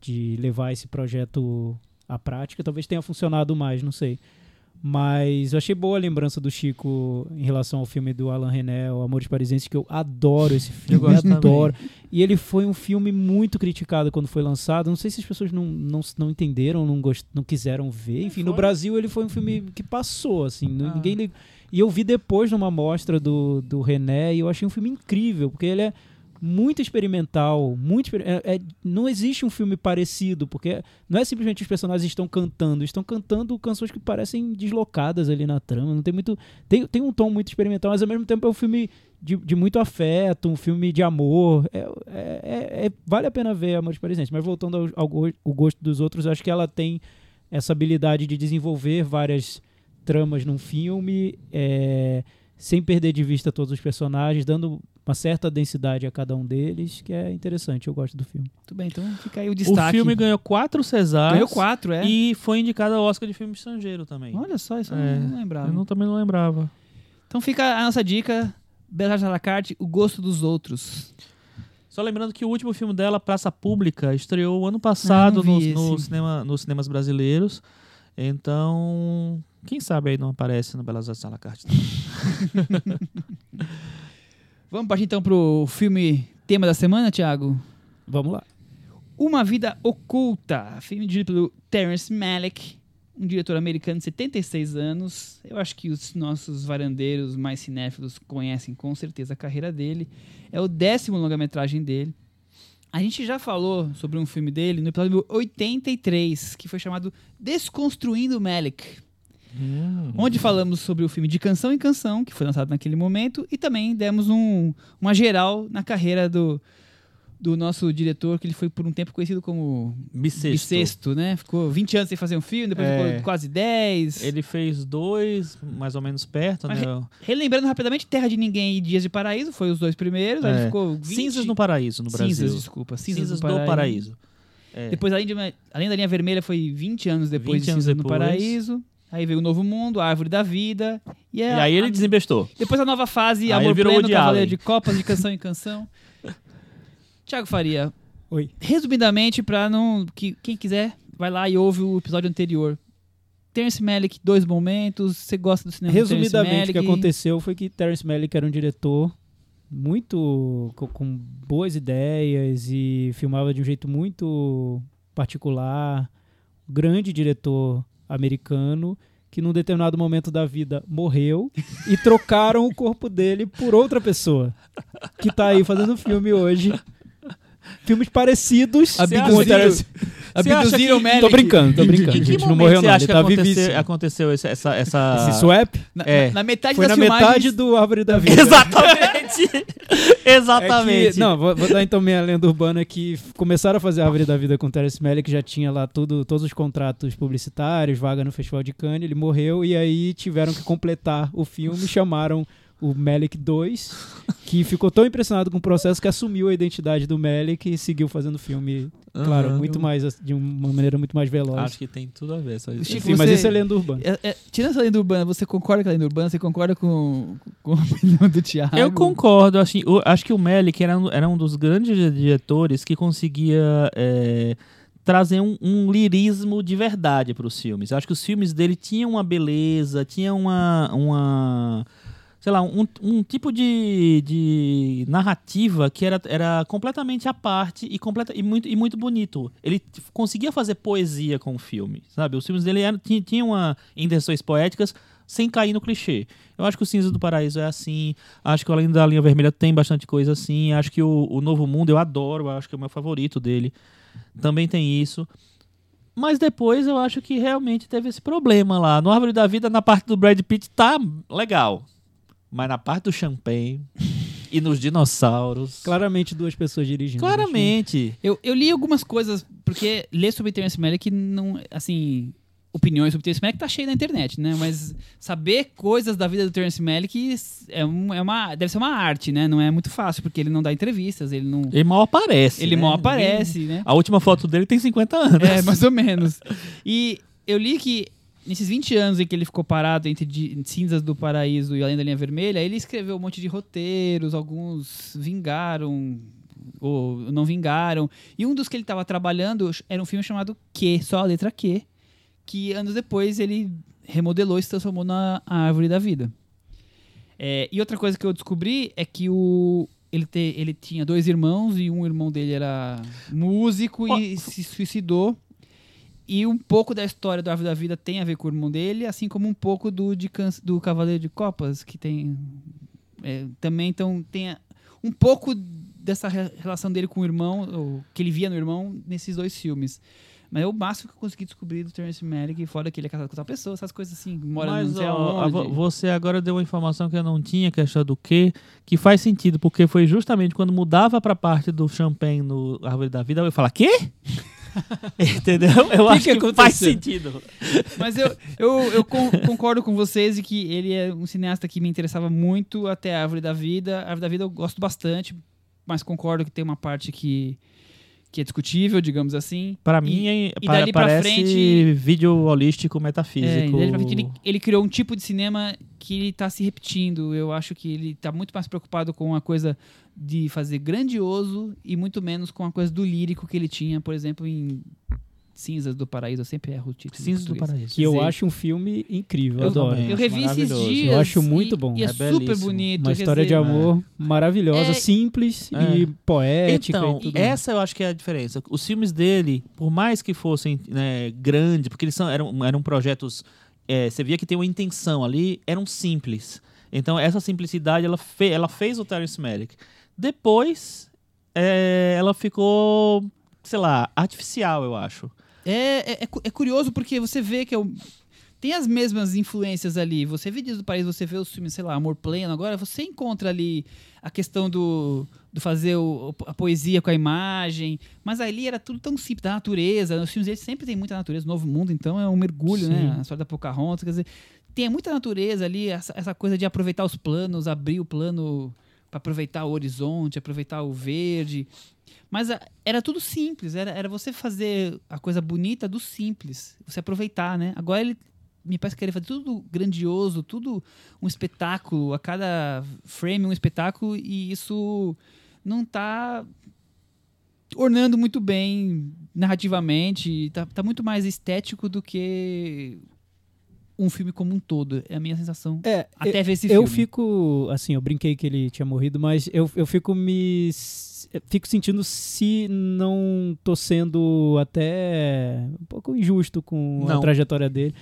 de levar esse projeto à prática. Talvez tenha funcionado mais, não sei. Mas eu achei boa a lembrança do Chico em relação ao filme do Alan René, o Amores Parisienses, que eu adoro esse filme, também. adoro. E ele foi um filme muito criticado quando foi lançado. Não sei se as pessoas não, não, não entenderam, não, gost... não quiseram ver. Enfim, no. Brasil ele foi um filme que passou, assim. Ah. Ninguém lig- E eu vi depois numa mostra do, do René e eu achei um filme incrível, porque ele é muito experimental, muito é- é- não existe um filme parecido, porque não é simplesmente os personagens estão cantando, estão cantando canções que parecem deslocadas ali na trama, não tem muito tem, tem um tom muito experimental, mas ao mesmo tempo é um filme de, de muito afeto, um filme de amor, é, é- é- é- vale a pena ver Amores Presentes, mas voltando ao, ao go- o gosto dos outros, acho que ela tem essa habilidade de desenvolver várias tramas num filme, é, sem perder de vista todos os personagens, dando uma certa densidade a cada um deles, que é interessante, eu gosto do filme. Muito bem, então fica aí o destaque. O filme ganhou quatro Cesares. Ganhou quatro, é. E foi indicado ao Oscar de filme estrangeiro também. Olha só, isso É, eu não lembrava. Eu não, também não lembrava. Então fica a nossa dica, Artes à la carte, O Gosto dos Outros. Só lembrando que o último filme dela, Praça Pública, estreou ano passado Ah, no esse. cinema, nos cinemas brasileiros. Então, quem sabe aí não aparece no Belas Artes à la carte. Vamos partir então pro filme tema da semana, Thiago? Vamos lá. Uma Vida Oculta, filme dirigido pelo Terrence Malick, um diretor americano de 76 anos. Eu acho que os nossos varandeiros mais cinéfilos conhecem com certeza a carreira dele. É o décimo longa-metragem dele. A gente já falou sobre um filme dele no episódio 83, que foi chamado Desconstruindo Malick. Onde falamos sobre o filme De Canção em Canção, que foi lançado naquele momento, e também demos um- uma geral na carreira do, do nosso diretor, que ele foi por um tempo conhecido como Bissexto. bissexto, né? Ficou 20 anos sem fazer um filme, depois É. ficou quase 10. Ele fez dois, mais ou menos perto, Mas né? Relembrando rapidamente, Terra de Ninguém e Dias de Paraíso, foi os dois primeiros, aí É. ficou 20... Cinzas no Paraíso, no Brasil. Cinzas, desculpa. Cinzas, Cinzas do do Paraíso. Paraíso. É. Depois, além, de, além da linha vermelha, foi 20 anos depois 20 de Cinzas no. Paraíso. Aí veio o Novo Mundo, a Árvore da Vida. E, E a- aí ele a- desembestou. Depois a nova fase, Aí Amor virou Pleno, Cavaleiro de Copas, de Canção em Canção. Tiago Faria, Oi. resumidamente, para não. Que, quem quiser, vai lá e ouve o episódio anterior. Terence Malick, dois momentos. Você gosta do cinema Resumidamente, o que aconteceu foi que Terence Malick era um diretor muito co- com, boas ideias e filmava de um jeito muito particular, grande diretor americano que num determinado momento da vida morreu e trocaram o corpo dele por outra pessoa que tá aí fazendo filme hoje. Filmes parecidos Abduziram- Abduziram o que- Malick. Tô brincando, tô brincando. Em que gente, não morreu você não, acha ele que tá aconteceu, vivíssimo. aconteceu esse- essa... essa... Esse swap Na, É. na- metade foi na filmagens... metade do Árvore da Vida. Exatamente! Exatamente! É que- não, vou, vou dar então minha lenda urbana que f- começaram a fazer a Árvore da Vida com o Terence Malick, já tinha lá tudo, todos os contratos publicitários, vaga no Festival de Cannes, ele morreu e aí tiveram que completar o filme, chamaram o Malick 2, que ficou tão impressionado com o processo que assumiu a identidade do Malick e seguiu fazendo o filme, claro, Aham. muito mais, assim, de uma maneira muito mais veloz. Acho que tem tudo a ver. Só isso. Chico, Enfim, mas você- isso é lenda urbana. É- é- tirando essa lenda urbana, você concorda com a lenda urbana? Você concorda com, com a opinião do Thiago? Eu concordo, assim, o- acho que o Melick era, um- era um dos grandes diretores que conseguia é, trazer um, um lirismo de verdade para os filmes. Eu acho que os filmes dele tinham uma beleza, tinham uma, uma sei lá, um, um tipo de, de narrativa que era, era completamente à parte e, completa, e, muito, e muito bonito. Ele conseguia fazer poesia com o filme, sabe? Os filmes dele tinham, tinham intenções poéticas sem cair no clichê. Eu acho que o Cinza do Paraíso é assim, acho que o Além da Linha Vermelha tem bastante coisa assim, acho que o, o Novo Mundo eu adoro, acho que é o meu favorito dele. Também tem isso. Mas depois eu acho que realmente teve esse problema lá. No Árvore da Vida, na parte do Brad Pitt, tá legal. Mas na parte do Champagne. E nos dinossauros. Claramente duas pessoas dirigindo. Claramente. Eu, eu li algumas coisas, porque ler sobre Terence Malick não, assim, opiniões sobre Terence Malick tá cheio na internet, né? Mas saber coisas da vida do Terence Malick é, um, é uma, deve ser uma arte, né? Não é muito fácil, porque ele não dá entrevistas, ele não... Ele mal aparece. Ele né? mal aparece, né? A última foto dele tem 50 anos. É, mais ou menos. E eu li que nesses 20 anos em que ele ficou parado entre Cinzas do Paraíso e Além da Linha Vermelha, ele escreveu um monte de roteiros, alguns vingaram ou não vingaram. E um dos que ele estava trabalhando era um filme chamado Q, só a letra Q, que anos depois ele remodelou e se transformou na Árvore da Vida. É, e outra coisa que eu descobri é que o, ele, te- ele tinha dois irmãos e um irmão dele era músico e se suicidou. E um pouco da história do Árvore da Vida tem a ver com o irmão dele, assim como um pouco do, de, do Cavaleiro de Copas, que tem. é, também então tem a- um pouco dessa re- relação dele com o irmão, ou que ele via no irmão, nesses dois filmes. Mas é o máximo que eu consegui descobrir do Terence Malick, fora que ele é casado com outra pessoa, essas coisas assim, mora não Mas sei ó, você agora deu uma informação que eu não tinha, que é do quê, que faz sentido, porque foi justamente quando mudava pra parte do champanhe no Árvore da Vida, eu ia falar, quê? Entendeu? Eu Que acho que que, faz sentido. Mas eu, eu, eu con- concordo com vocês e que ele é um cineasta que me interessava muito até a Árvore da Vida. A Árvore da Vida eu gosto bastante, mas concordo que tem uma parte que, que é discutível, digamos assim. Pra E- mim, é- e pa- dali frente- vídeo holístico É, metafísico. pra frente ele, ele criou um tipo de cinema que ele tá se repetindo. Eu acho que ele tá muito mais preocupado com a coisa de fazer grandioso e muito menos com a coisa do lírico que ele tinha, por exemplo, em Cinzas do Paraíso. Eu sempre erro o título. Cinzas do. Paraíso. Que eu dizer- acho um filme incrível, eu Eu adoro. também. Eu revi esses dias. Eu acho e- muito bom. E é, É super bonito. Uma história de dizer, amor maravilhosa, É. simples É. e poética Então, e tudo. essa eu acho que é a diferença. Os filmes dele, por mais que fossem né, grandes, porque eles são, eram, eram projetos. é, você via que tem uma intenção ali, eram simples. Então, essa simplicidade ela, fe, ela fez o Terence Malick. Depois, é, ela ficou, sei lá, artificial, eu acho. É, é, é é curioso porque você vê que o- tem as mesmas influências ali. Você vê Dias do País, você vê os filmes, sei lá, Amor Pleno. Agora você encontra ali a questão do, do fazer o- a poesia com a imagem. Mas ali era tudo tão simples, da natureza. Os filmes deles sempre tem muita natureza. Novo Mundo, então, é um mergulho, né? Sim. A história da Pocahontas. Quer dizer, tem muita natureza ali, essa, essa coisa de aproveitar os planos, abrir o plano para aproveitar o horizonte, aproveitar o verde. Mas a- era tudo simples, era, era você fazer a coisa bonita do simples, você aproveitar, né? Agora ele me parece que ele faz tudo grandioso, tudo um espetáculo, a cada frame um espetáculo, e isso não tá ornando muito bem narrativamente, tá, tá muito mais estético do que um filme como um todo, é a minha sensação. É, Até ver esse eu filme. fico, assim, eu brinquei que ele tinha morrido, mas eu, eu fico me. Fico sentindo se não tô sendo até um pouco injusto com a Não. trajetória dele.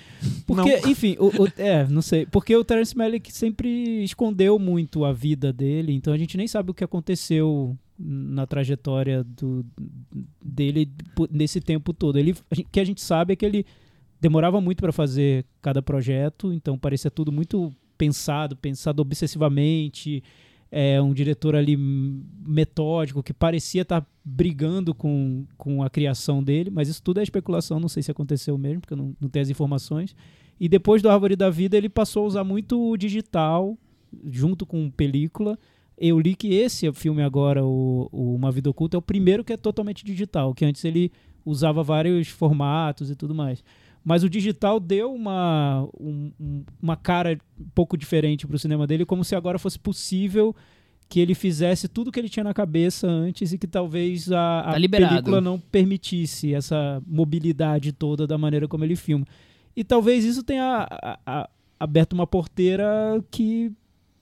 Porque, enfim, o, o- é, não sei. Porque o Terence Malick sempre escondeu muito a vida dele, então a gente nem sabe o que aconteceu na trajetória do, dele nesse tempo todo. Ele, a o que a gente sabe é que ele demorava muito para fazer cada projeto, então parecia tudo muito pensado, pensado obsessivamente. É um diretor ali metódico que parecia estar brigando com, com a criação dele, mas isso tudo é especulação, não sei se aconteceu mesmo, porque eu não, não tenho as informações. E depois do Árvore da Vida, ele passou a usar muito o digital, junto com película. Eu li que esse filme agora, o, o Uma Vida Oculta, é o primeiro que é totalmente digital, que antes ele usava vários formatos e tudo mais. Mas o digital deu uma, um- um- uma cara um pouco diferente para o cinema dele, como se agora fosse possível que ele fizesse tudo que ele tinha na cabeça antes e que talvez a, a Tá película não permitisse essa mobilidade toda da maneira como ele filma. E talvez isso tenha a- a- aberto uma porteira que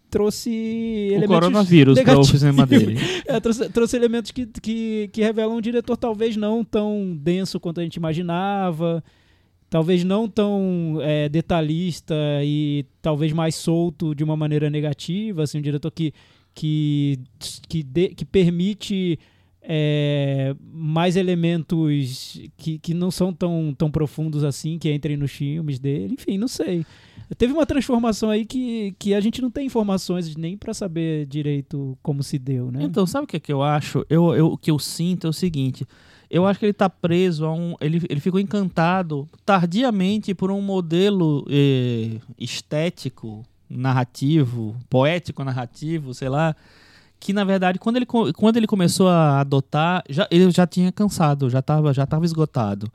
trouxe O elementos coronavírus para o cinema dele. É, trouxe, trouxe elementos que, que, que revelam um diretor talvez não tão denso quanto a gente imaginava, talvez não tão é, detalhista e talvez mais solto de uma maneira negativa, assim, um diretor que, que, que, de- que permite é, mais elementos que, que não são tão, tão profundos assim, que entrem nos filmes dele, enfim, não sei. Teve uma transformação aí que, que a gente não tem informações nem pra saber direito como se deu, né? Então, sabe o que, é que eu acho? Eu, eu, o que eu sinto é o seguinte. Eu acho que ele tá preso a um. Ele, ele ficou encantado tardiamente por um modelo eh, estético, narrativo, poético narrativo, sei lá. Que na verdade, quando ele, quando ele começou a adotar, já, ele já tinha cansado, já estava já tava esgotado.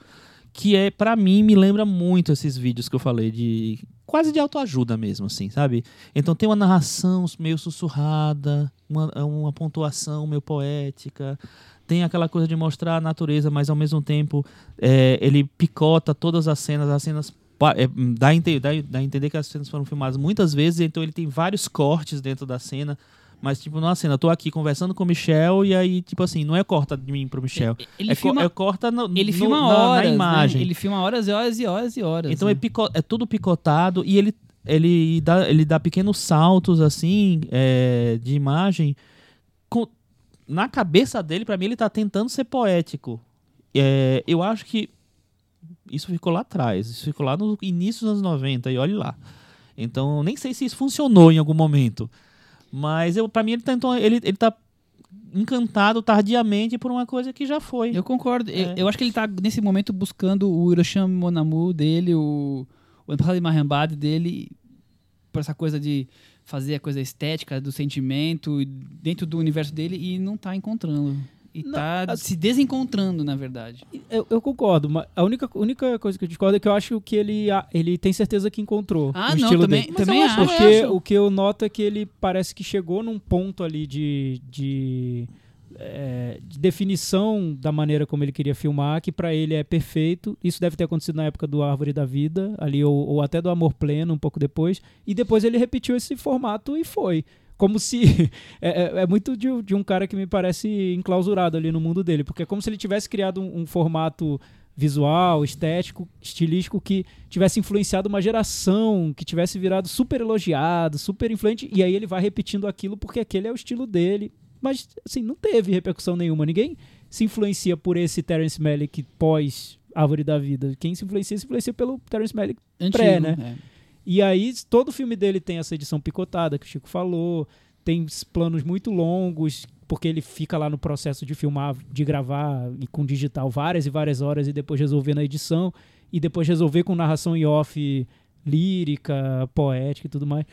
Que é, pra mim, me lembra muito esses vídeos que eu falei de. quase de autoajuda mesmo, assim, sabe? Então tem uma narração meio sussurrada, uma, uma pontuação meio poética. Tem aquela coisa de mostrar a natureza, mas ao mesmo tempo é, ele picota todas as cenas, as cenas. é, dá, dá, dá a entender que as cenas foram filmadas muitas vezes, então ele tem vários cortes dentro da cena. Mas, tipo, numa cena, eu tô aqui conversando com o Michel e aí, tipo assim, não é corta de mim pro Michel. Ele é, co- filma, é corta no, ele no- filma na- horas, na né? imagem. Ele filma horas e horas e horas e horas. Então né? é, pico- é tudo picotado e ele, ele, dá, ele dá pequenos saltos assim é, de imagem. Com- na cabeça dele, pra mim, ele tá tentando ser poético. É, eu acho que isso ficou lá atrás, isso ficou lá no início dos anos 90, e olhe lá. Então, nem sei se isso funcionou em algum momento. Mas eu, pra mim, ele, tentou, ele, ele tá encantado tardiamente por uma coisa que já foi. Eu concordo. Eu, É. eu acho que ele tá, nesse momento, buscando o Hiroshima Monamu dele, o, o Anthony Mahambad dele, por essa coisa de fazer a coisa estética, do sentimento, e dentro do universo dele, e não tá encontrando. E Não, tá as- se desencontrando, na verdade. Eu, eu concordo, mas a única, única coisa que eu discordo é que eu acho que ele, a- ele tem certeza que encontrou Ah, o não, estilo também, dele. Mas também acho. Porque acho. o que eu noto é que ele parece que chegou num ponto ali de, de, é, de definição da maneira como ele queria filmar, que pra ele é perfeito. Isso deve ter acontecido na época do Árvore da Vida, ali, ou, ou até do Amor Pleno, um pouco depois. E depois ele repetiu esse formato e foi. Como se. É, é- é muito de, de um cara que me parece enclausurado ali no mundo dele. Porque é como se ele tivesse criado um, um formato visual, estético, estilístico que tivesse influenciado uma geração, que tivesse virado super elogiado, super influente, e aí ele vai repetindo aquilo porque aquele é o estilo dele. Mas, assim, não teve repercussão nenhuma. Ninguém se influencia por esse Terence Malick pós Árvore da Vida. Quem se influencia, se influencia pelo Terence Malick Antigo, pré, né? é. e aí, todo filme dele tem essa edição picotada que o Chico falou, tem planos muito longos, porque ele fica lá no processo de filmar, de gravar e com digital várias e várias horas e depois resolver na edição, e depois resolver com narração em off lírica, poética e tudo mais.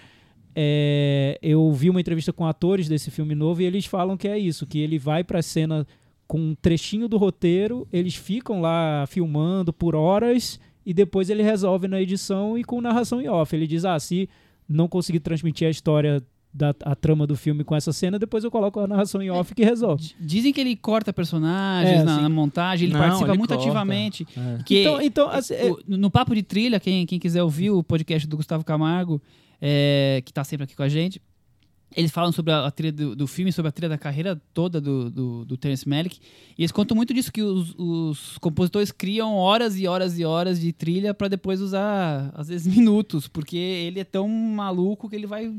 É, eu vi uma entrevista com atores desse filme novo e eles falam que é isso, que ele vai pra cena com um trechinho do roteiro, eles ficam lá filmando por horas e depois ele resolve na edição e com narração em off. Ele diz: ah, se não conseguir transmitir a história da a trama do filme com essa cena, depois eu coloco a narração em off que resolve. Dizem que ele corta personagens É, na, sim. na montagem, ele Não, participa ele muito corta. ativamente. É. Que Então- então, assim, o- no Papo de Trilha, quem, quem quiser ouvir o podcast do Gustavo Camargo, é, que tá sempre aqui com a gente, eles falam sobre a, a trilha do, do filme, sobre a trilha da carreira toda do, do, do Terence Malick, e eles contam muito disso, que os, os compositores criam horas e horas e horas de trilha para depois usar, às vezes, minutos, porque ele é tão maluco que ele vai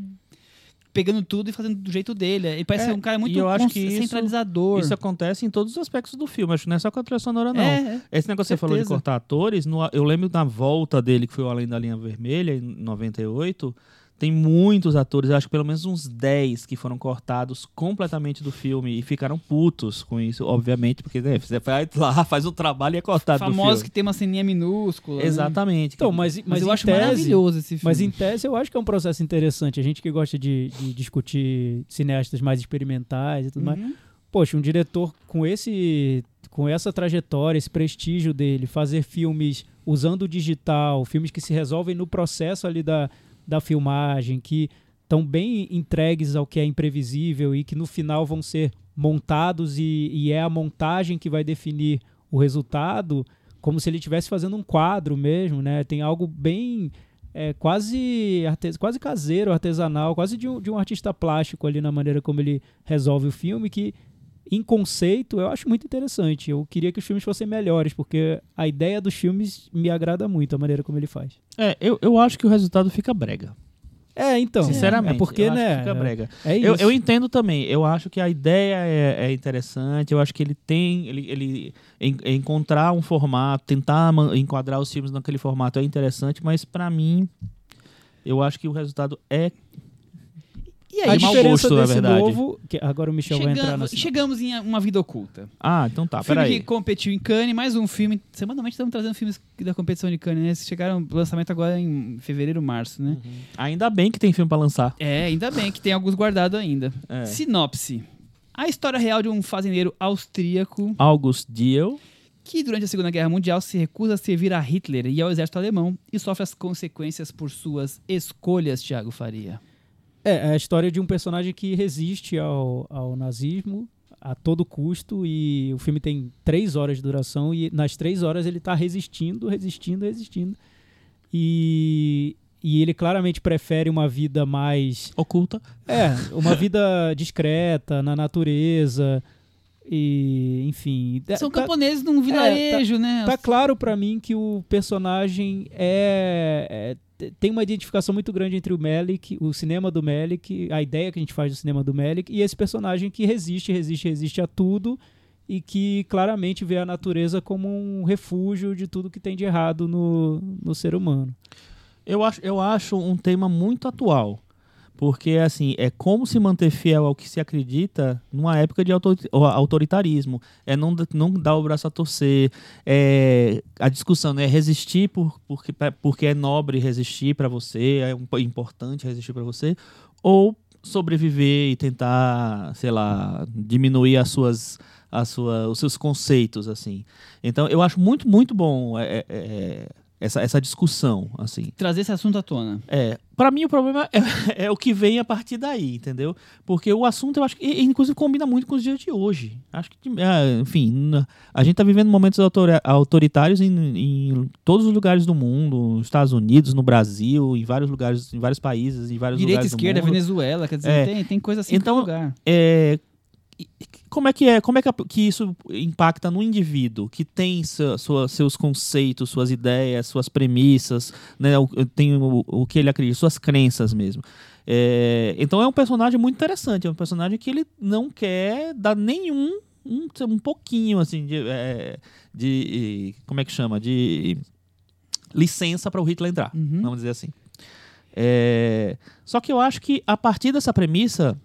pegando tudo e fazendo do jeito dele. Ele parece É, ser um cara muito e eu acho que isso- centralizador. Isso acontece em todos os aspectos do filme, acho que não é só com a trilha sonora, não. É, é. Esse negócio que você falou de cortar atores, no- eu lembro da volta dele, que foi o Além da Linha Vermelha, em 98. Tem muitos atores, eu acho que pelo menos uns 10 que foram cortados completamente do filme e ficaram putos com isso, obviamente, porque né, você vai lá, faz o trabalho e é cortado do Famosos filme. que tem uma ceninha minúscula. né? Exatamente. Então, mas, mas, Mas, eu acho tese, maravilhoso esse filme. Mas em tese eu acho que é um processo interessante. A gente que gosta de, de discutir cineastas mais experimentais e tudo mais. Uhum. Poxa, um diretor com esse com essa trajetória, esse prestígio dele, fazer filmes usando o digital, filmes que se resolvem no processo ali da, da filmagem, que estão bem entregues ao que é imprevisível e que no final vão ser montados e, e é a montagem que vai definir o resultado, como se ele estivesse fazendo um quadro mesmo, né? Tem algo bem é, quase artes- quase caseiro, artesanal, quase de um, de um artista plástico ali na maneira como ele resolve o filme, que em conceito eu acho muito interessante. Eu queria que os filmes fossem melhores, porque a ideia dos filmes me agrada muito, a maneira como ele faz. É, eu, eu acho que o resultado fica brega. É, então. Sinceramente, é porque, né? fica brega. É isso. Eu, eu entendo também. Eu acho que a ideia é, é interessante. Eu acho que ele tem. Ele, ele en- encontrar um formato, tentar enquadrar os filmes naquele formato é interessante, mas pra mim eu acho que o resultado é E A aí, de mau diferença gosto, desse novo... Que agora o Michel vai entrar chegamos, na... chegamos em Uma Vida Oculta. Ah, então tá, filme peraí. que competiu em Cannes, mais um filme. Semanalmente estamos trazendo filmes da competição de Cannes, né? Eles chegaram lançamento agora em fevereiro, março, né? Ainda bem que tem filme pra lançar. É, ainda bem que tem alguns guardados ainda. É. Sinopse. A história real de um fazendeiro austríaco August Diel. que durante a Segunda Guerra Mundial se recusa a servir a Hitler e ao exército alemão e sofre as consequências por suas escolhas, Thiago Faria. É, é a história de um personagem que resiste ao, ao nazismo a todo custo e o filme tem três horas de duração e nas três horas ele tá resistindo, resistindo, resistindo. E, e ele claramente prefere uma vida mais... Oculta. É, uma vida discreta, na natureza e, enfim... São tá- camponeses num vilarejo, né? Tá claro pra mim que o personagem é, é- te- tem uma identificação muito grande entre o Melick, o cinema do Melick, a ideia que a gente faz do cinema do Melick e esse personagem que resiste, resiste, resiste a tudo e que claramente vê a natureza como um refúgio de tudo que tem de errado no, no ser humano. Eu acho, eu acho um tema muito atual. Porque, assim, é como se manter fiel ao que se acredita numa época de autoritarismo. É não, não dar o braço a torcer. É, a discussão é resistir por, porque, porque é nobre resistir para você, é importante resistir para você. Ou sobreviver e tentar, sei lá, diminuir as suas, as sua, os seus conceitos, assim. Então, eu acho muito, muito bom é, é, é, essa, essa discussão, assim. Trazer esse assunto à tona. É, para mim o problema é, é o que vem a partir daí, entendeu? Porque o assunto eu acho que, inclusive, combina muito com os dias de hoje. Acho que, é, enfim, a gente tá vivendo momentos autori- autoritários em, em todos os lugares do mundo, nos Estados Unidos, no Brasil, em vários lugares, em vários países, em vários Direita, lugares esquerda, do mundo. Venezuela, quer dizer, É. tem, tem coisa assim Então, lugar. É, como é que é? Como é que, isso impacta no indivíduo que tem sua- sua- seus conceitos, suas ideias, suas premissas, né? O, tem o, o que ele acredita, suas crenças mesmo. É, então é um personagem muito interessante, é um personagem que ele não quer dar nenhum um, um pouquinho assim de, é, de como é que chama de licença para o Hitler entrar, Uhum. vamos dizer assim. É, só que eu acho que a partir dessa premissa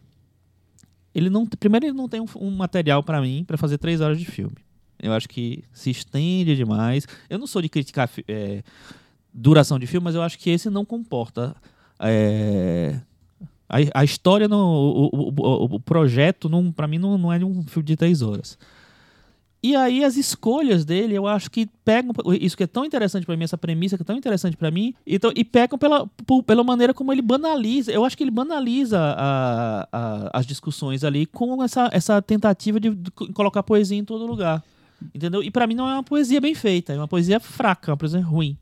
ele não primeiro ele não tem um, um material pra mim pra fazer três horas de filme. Eu acho que se estende demais. Eu não sou de criticar é, duração de filme mas eu acho que esse não comporta é, a, a história não, o, o, o, o projeto para mim não, não é um filme de três horas e aí as escolhas dele, eu acho que pegam isso que é tão interessante pra mim, essa premissa que é tão interessante pra mim, então, e pegam pela, pela maneira como ele banaliza. Eu acho que ele banaliza a- a- as discussões ali com essa, essa tentativa de, de co- colocar poesia em todo lugar. Entendeu? E pra mim não é uma poesia bem feita, é uma poesia fraca, uma poesia ruim.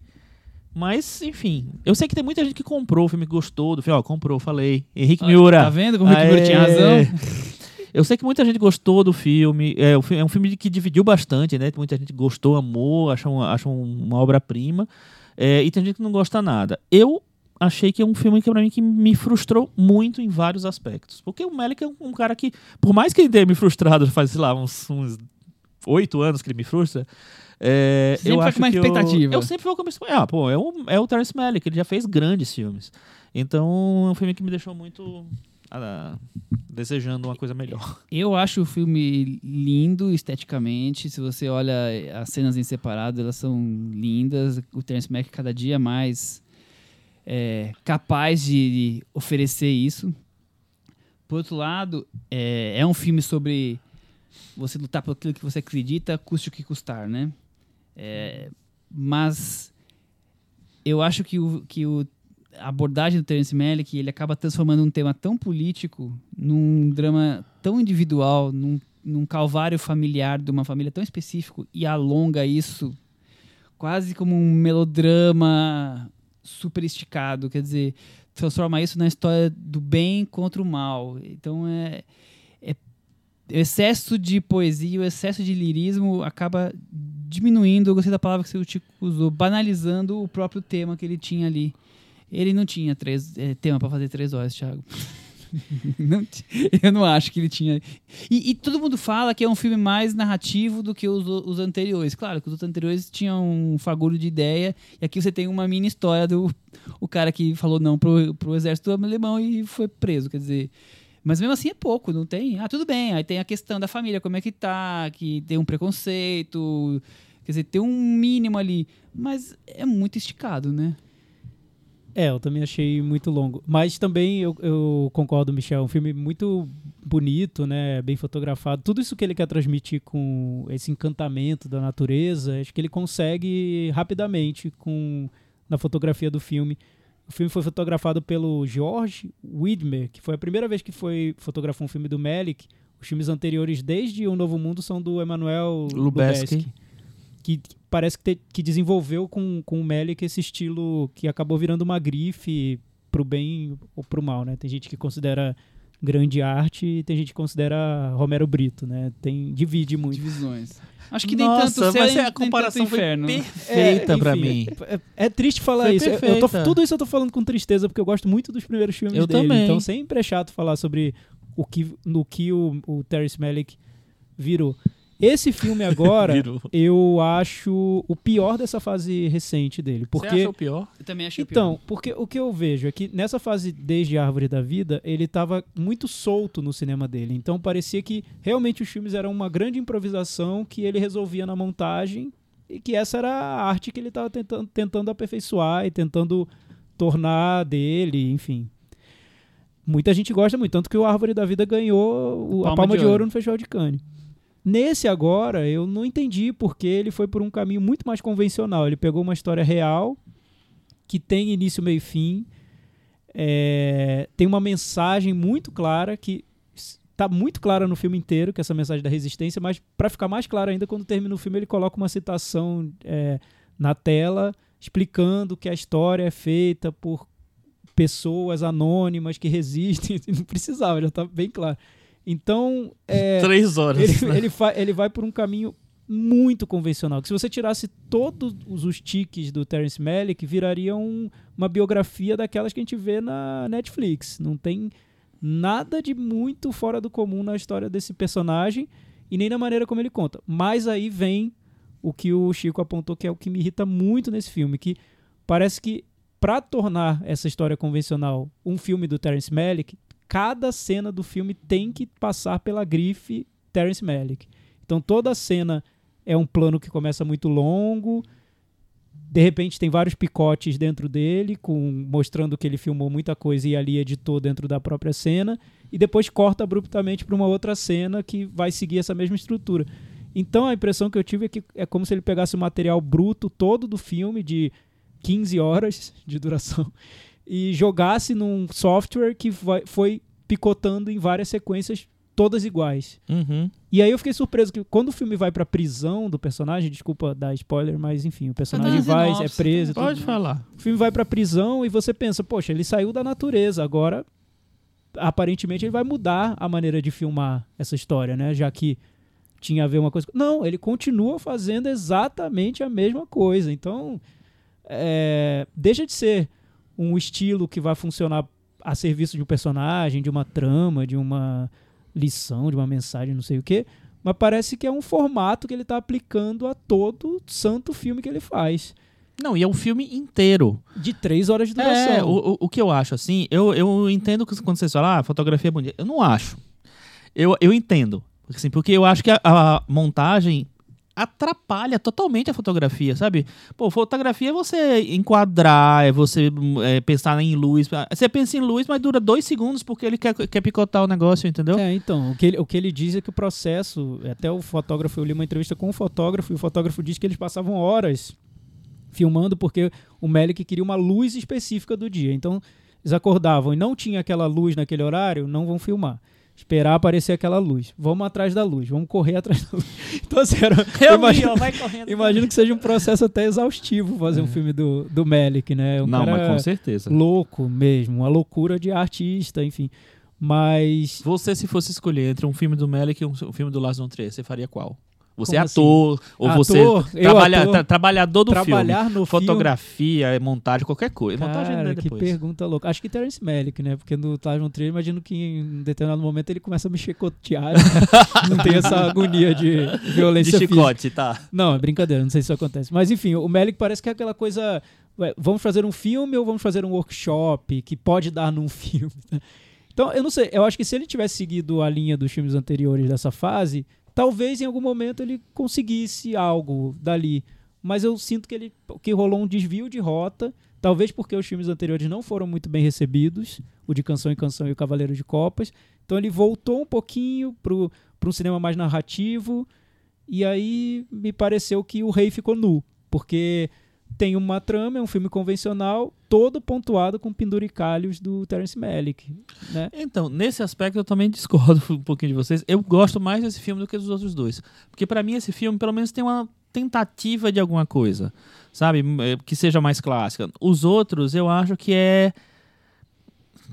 Mas, enfim, eu sei que tem muita gente que comprou o filme, gostou do filme. Ó, comprou, falei. Henrique Miura. Tá vendo como o Rick Miura tinha razão? Eu sei que muita gente gostou do filme. É, é um filme que dividiu bastante, né? Muita gente gostou, amou, acha, um- acha um- uma obra-prima. É, e tem gente que não gosta nada. Eu achei que é um filme que, pra mim, que me frustrou muito em vários aspectos. Porque o Melick é um, um cara que, por mais que ele tenha me frustrado faz, sei lá, uns, oito anos que ele me frustra. É, Sempre eu acho com uma que eu- expectativa. Eu, sempre vou com uma expectativa. Ah, pô, é o, é o Terence Malick, ele já fez grandes filmes. Então, é um filme que me deixou muito ah, desejando uma coisa melhor. Eu acho o filme lindo esteticamente. Se você olha as cenas em separado, elas são lindas. O Terence Mack cada dia mais é, capaz de, de oferecer isso. Por outro lado, é, é um filme sobre você lutar por aquilo que você acredita, custe o que custar, né? É, mas eu acho que, o, que o, a abordagem do Terence Malick ele acaba transformando um tema tão político num drama tão individual, num, num calvário familiar de uma família tão específico e alonga isso quase como um melodrama super esticado, quer dizer, transforma isso na história do bem contra o mal. Então é, é excesso de poesia, o excesso de lirismo acaba diminuindo, eu gostei da palavra que Chico usou, banalizando o próprio tema que ele tinha ali. Ele não tinha três, eh, tema para fazer três horas, Thiago. Não eu não acho que ele tinha. E, e todo mundo fala que é um filme mais narrativo do que os, os anteriores. Claro que os anteriores tinham um fagulho de ideia, e aqui você tem uma mini história do o cara que falou não pro, pro exército alemão e foi preso. Quer dizer. Mas mesmo assim é pouco, não tem? Ah, tudo bem. Aí tem a questão da família, como é que tá, que tem um preconceito. Quer dizer, tem um mínimo ali. Mas é muito esticado, né? É, eu também achei muito longo. Mas também eu, eu concordo, Michel. É um filme muito bonito, né? Bem fotografado. Tudo isso que ele quer transmitir com esse encantamento da natureza, acho que ele consegue rapidamente com na fotografia do filme. O filme foi fotografado pelo George Widmer, que foi a primeira vez que foi fotografar um filme do Melick. Os filmes anteriores, desde O Novo Mundo, são do Emmanuel Lubezki. Lubezki que parece que, te- que desenvolveu com, com o Melick esse estilo que acabou virando uma grife pro bem ou pro mal, né? Tem gente que considera grande arte e tem gente que considera Romero Brito, né? Tem, divide muito. Divisões. Acho que nem Nossa, tanto céu, mas nem, a comparação tanto foi inferno. perfeita pra enfim, mim. É, é triste falar Foi isso. Eu- Eu tô- tudo isso eu tô falando com tristeza porque eu gosto muito dos primeiros filmes Eu dele. também. Então sempre é chato falar sobre o que, no que o, o Terrence Malick virou. Esse filme agora, eu acho o pior dessa fase recente dele. Você Porque acha o pior? Eu também achei então, porque o que eu vejo é que nessa fase desde Árvore da Vida, ele estava muito solto no cinema dele. Então parecia que realmente os filmes eram uma grande improvisação que ele resolvia na montagem e que essa era a arte que ele estava tentando, tentando aperfeiçoar e tentando tornar dele, enfim. Muita gente gosta muito, tanto que o Árvore da Vida ganhou o- a Palma Palma de de, Ouro Ouro no Festival de Cannes. Nesse agora, eu não entendi porque ele foi por um caminho muito mais convencional. Ele pegou uma história real, que tem início, meio e fim, é, tem uma mensagem muito clara, que está muito clara no filme inteiro, que é essa mensagem da resistência, mas para ficar mais claro ainda, quando termina o filme, ele coloca uma citação é, na tela, explicando que a história é feita por pessoas anônimas que resistem. Não precisava, já está bem claro. Então, é, Três horas. ele, né? ele, ele vai por um caminho muito convencional. Que se você tirasse todos os, os tiques do Terence Malick, viraria um- uma biografia daquelas que a gente vê na Netflix. Não tem nada de muito fora do comum na história desse personagem e nem na maneira como ele conta. Mas aí vem o que o Chico apontou que é o que me irrita muito nesse filme, que parece que para tornar essa história convencional um filme do Terence Malick, cada cena do filme tem que passar pela grife Terence Malick. Então toda cena é um plano que começa muito longo, de repente tem vários picotes dentro dele, com mostrando que ele filmou muita coisa e ali editou dentro da própria cena, e depois corta abruptamente para uma outra cena que vai seguir essa mesma estrutura. Então a impressão que eu tive é que é como se ele pegasse o material bruto todo do filme de 15 horas de duração e jogasse num software que vai- foi picotando em várias sequências todas iguais. Uhum. E aí eu fiquei surpreso que quando o filme vai pra prisão do personagem, desculpa dar spoiler, mas enfim, o personagem vai, é preso, e tudo Pode mais. falar. o filme vai pra prisão e você pensa, poxa, ele saiu da natureza, agora aparentemente ele vai mudar a maneira de filmar essa história, né? Já que tinha a ver uma coisa. Não, ele continua fazendo exatamente a mesma coisa. Então, é, deixa de ser um estilo que vai funcionar a serviço de um personagem, de uma trama, de uma lição, de uma mensagem, não sei o quê. Mas parece que é um formato que ele está aplicando a todo santo filme que ele faz. Não, e é um filme inteiro. De três horas de duração. É, o, o, que eu acho, assim, eu, eu entendo que quando vocês falam, ah, fotografia é bonita. Eu não acho. Eu, eu entendo. Assim, porque eu acho que a, a montagem atrapalha totalmente a fotografia, sabe? Pô, fotografia é você enquadrar, é você é, pensar em luz. Você pensa em luz, mas dura dois segundos porque ele quer, quer picotar o negócio, entendeu? É, então, o que, ele, o que ele diz é que o processo, até o fotógrafo, eu li uma entrevista com o fotógrafo, e o fotógrafo diz que eles passavam horas filmando porque o Melick queria uma luz específica do dia. Então, eles acordavam e não tinha aquela luz naquele horário, não vão filmar. Esperar aparecer aquela luz. Vamos atrás da luz, vamos correr atrás da luz. Então, assim, era, Eu imagino, vi, ó, vai correndo. imagino que seja um processo até exaustivo fazer um filme do, do Melick, né? Um É. Não, cara mas com certeza. louco mesmo, uma loucura de artista, enfim. Mas Você, se fosse escolher entre um filme do Melick e um, um filme do Lars von Trier, você faria qual? Você é Como assim? ator, ou Ator, você trabalha, ator, tra- trabalhador do filme. Trabalhar no filme. Fotografia, montagem, qualquer coisa. montagem Cara, é que depois. pergunta louca. Acho que Terence Malick, né? Porque no Tasman Trail, imagino que em determinado momento ele começa a me chicotear. não tem essa agonia de De violência física. chicote, tá. Não, é brincadeira, não sei se isso acontece. Mas enfim, o Melick parece que é aquela coisa. ué, vamos fazer um filme ou vamos fazer um workshop que pode dar num filme? Então, eu não sei. Eu acho que se ele tivesse seguido a linha dos filmes anteriores dessa fase, talvez em algum momento ele conseguisse algo dali. Mas eu sinto que ele que rolou um desvio de rota. Talvez porque os filmes anteriores não foram muito bem recebidos, o de Canção em Canção e o Cavaleiro de Copas. Então ele voltou um pouquinho pro um cinema mais narrativo. E aí me pareceu que o rei ficou nu, porque tem uma trama, é um filme convencional, todo pontuado com penduricalhos do Terence Malick, né? Então, nesse aspecto eu também discordo um pouquinho de vocês. Eu gosto mais desse filme do que dos outros dois. Porque pra mim esse filme pelo menos tem uma tentativa de alguma coisa, sabe? Eh, Que seja mais clássica. Os outros eu acho que é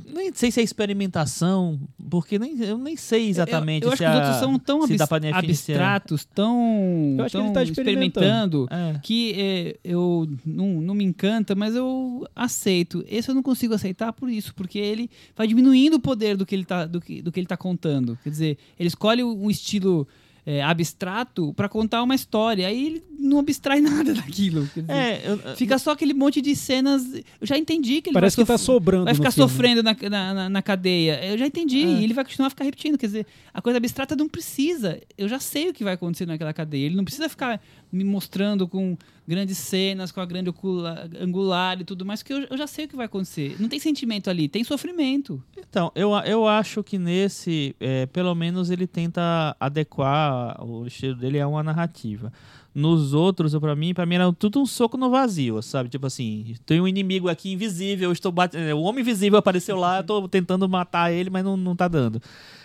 nem sei se é experimentação, porque nem, eu nem sei exatamente Eu, eu acho se que os outros são tão é- abstratos, tão, Eu acho que tão ele tá experimentando. experimentando, É. que é, eu não, não me encanta, mas eu aceito. Esse eu não consigo aceitar por isso, porque ele vai diminuindo o poder do que ele tá, do que, do que ele tá contando. Quer dizer, ele escolhe um estilo é, abstrato para contar uma história, aí ele não abstrai nada daquilo. Quer dizer, É, eu- Fica só aquele monte de cenas. Eu já entendi que ele Parece vai que tá sobrando Vai ficar sofrendo na, na, na- na cadeia. Eu já entendi. É. E ele vai continuar a ficar repetindo. Quer dizer, a coisa abstrata não precisa. Eu já sei o que vai acontecer naquela cadeia. Ele não precisa ficar me mostrando com grandes cenas, com a grande ocula- angular e tudo mais, porque eu, eu já sei o que vai acontecer. Não tem sentimento ali, tem sofrimento. Então, eu, eu acho que nesse, é, pelo menos ele tenta adequar o estilo dele a uma narrativa. Nos outros, para mim, para mim era tudo um soco no vazio, sabe? Tipo assim, tem um inimigo aqui invisível, estou batendo, o homem invisível apareceu lá, tô tentando matar ele, mas não, não tá dando.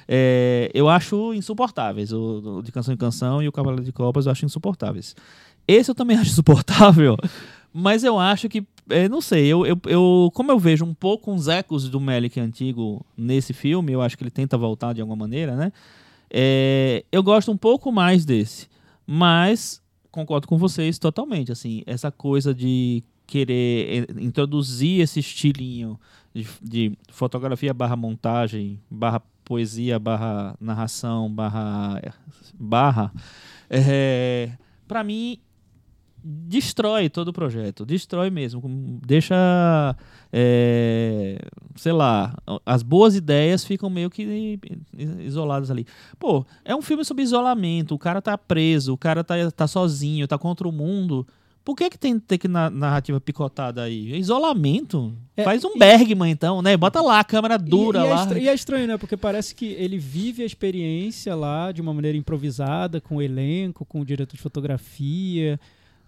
É, eu acho insuportáveis, o, o de canção em canção e o Cavaleiro de Copas eu acho insuportáveis. Esse eu também acho insuportável, mas eu acho que, é, não sei, eu, eu, eu- como eu vejo um pouco uns ecos do Melick antigo nesse filme, eu acho que ele tenta voltar de alguma maneira, né? É, eu gosto um pouco mais desse, mas concordo com vocês totalmente, assim, essa coisa de querer eh, introduzir esse estilinho de, de fotografia barra montagem, barra poesia, barra narração, barra barra, é, para mim destrói todo o projeto, destrói mesmo, deixa, é, sei lá, as boas ideias ficam meio que isoladas ali. Pô, é um filme sobre isolamento, o cara tá preso, o cara tá, tá sozinho, tá contra o mundo. Por que que tem, tem que na- narrativa picotada aí? Isolamento? É, Faz um e- Bergman então, né? Bota lá a câmera dura e, e lá. É estra- e é estranho, né? Porque parece que ele vive a experiência lá de uma maneira improvisada, com o elenco, com o diretor de fotografia,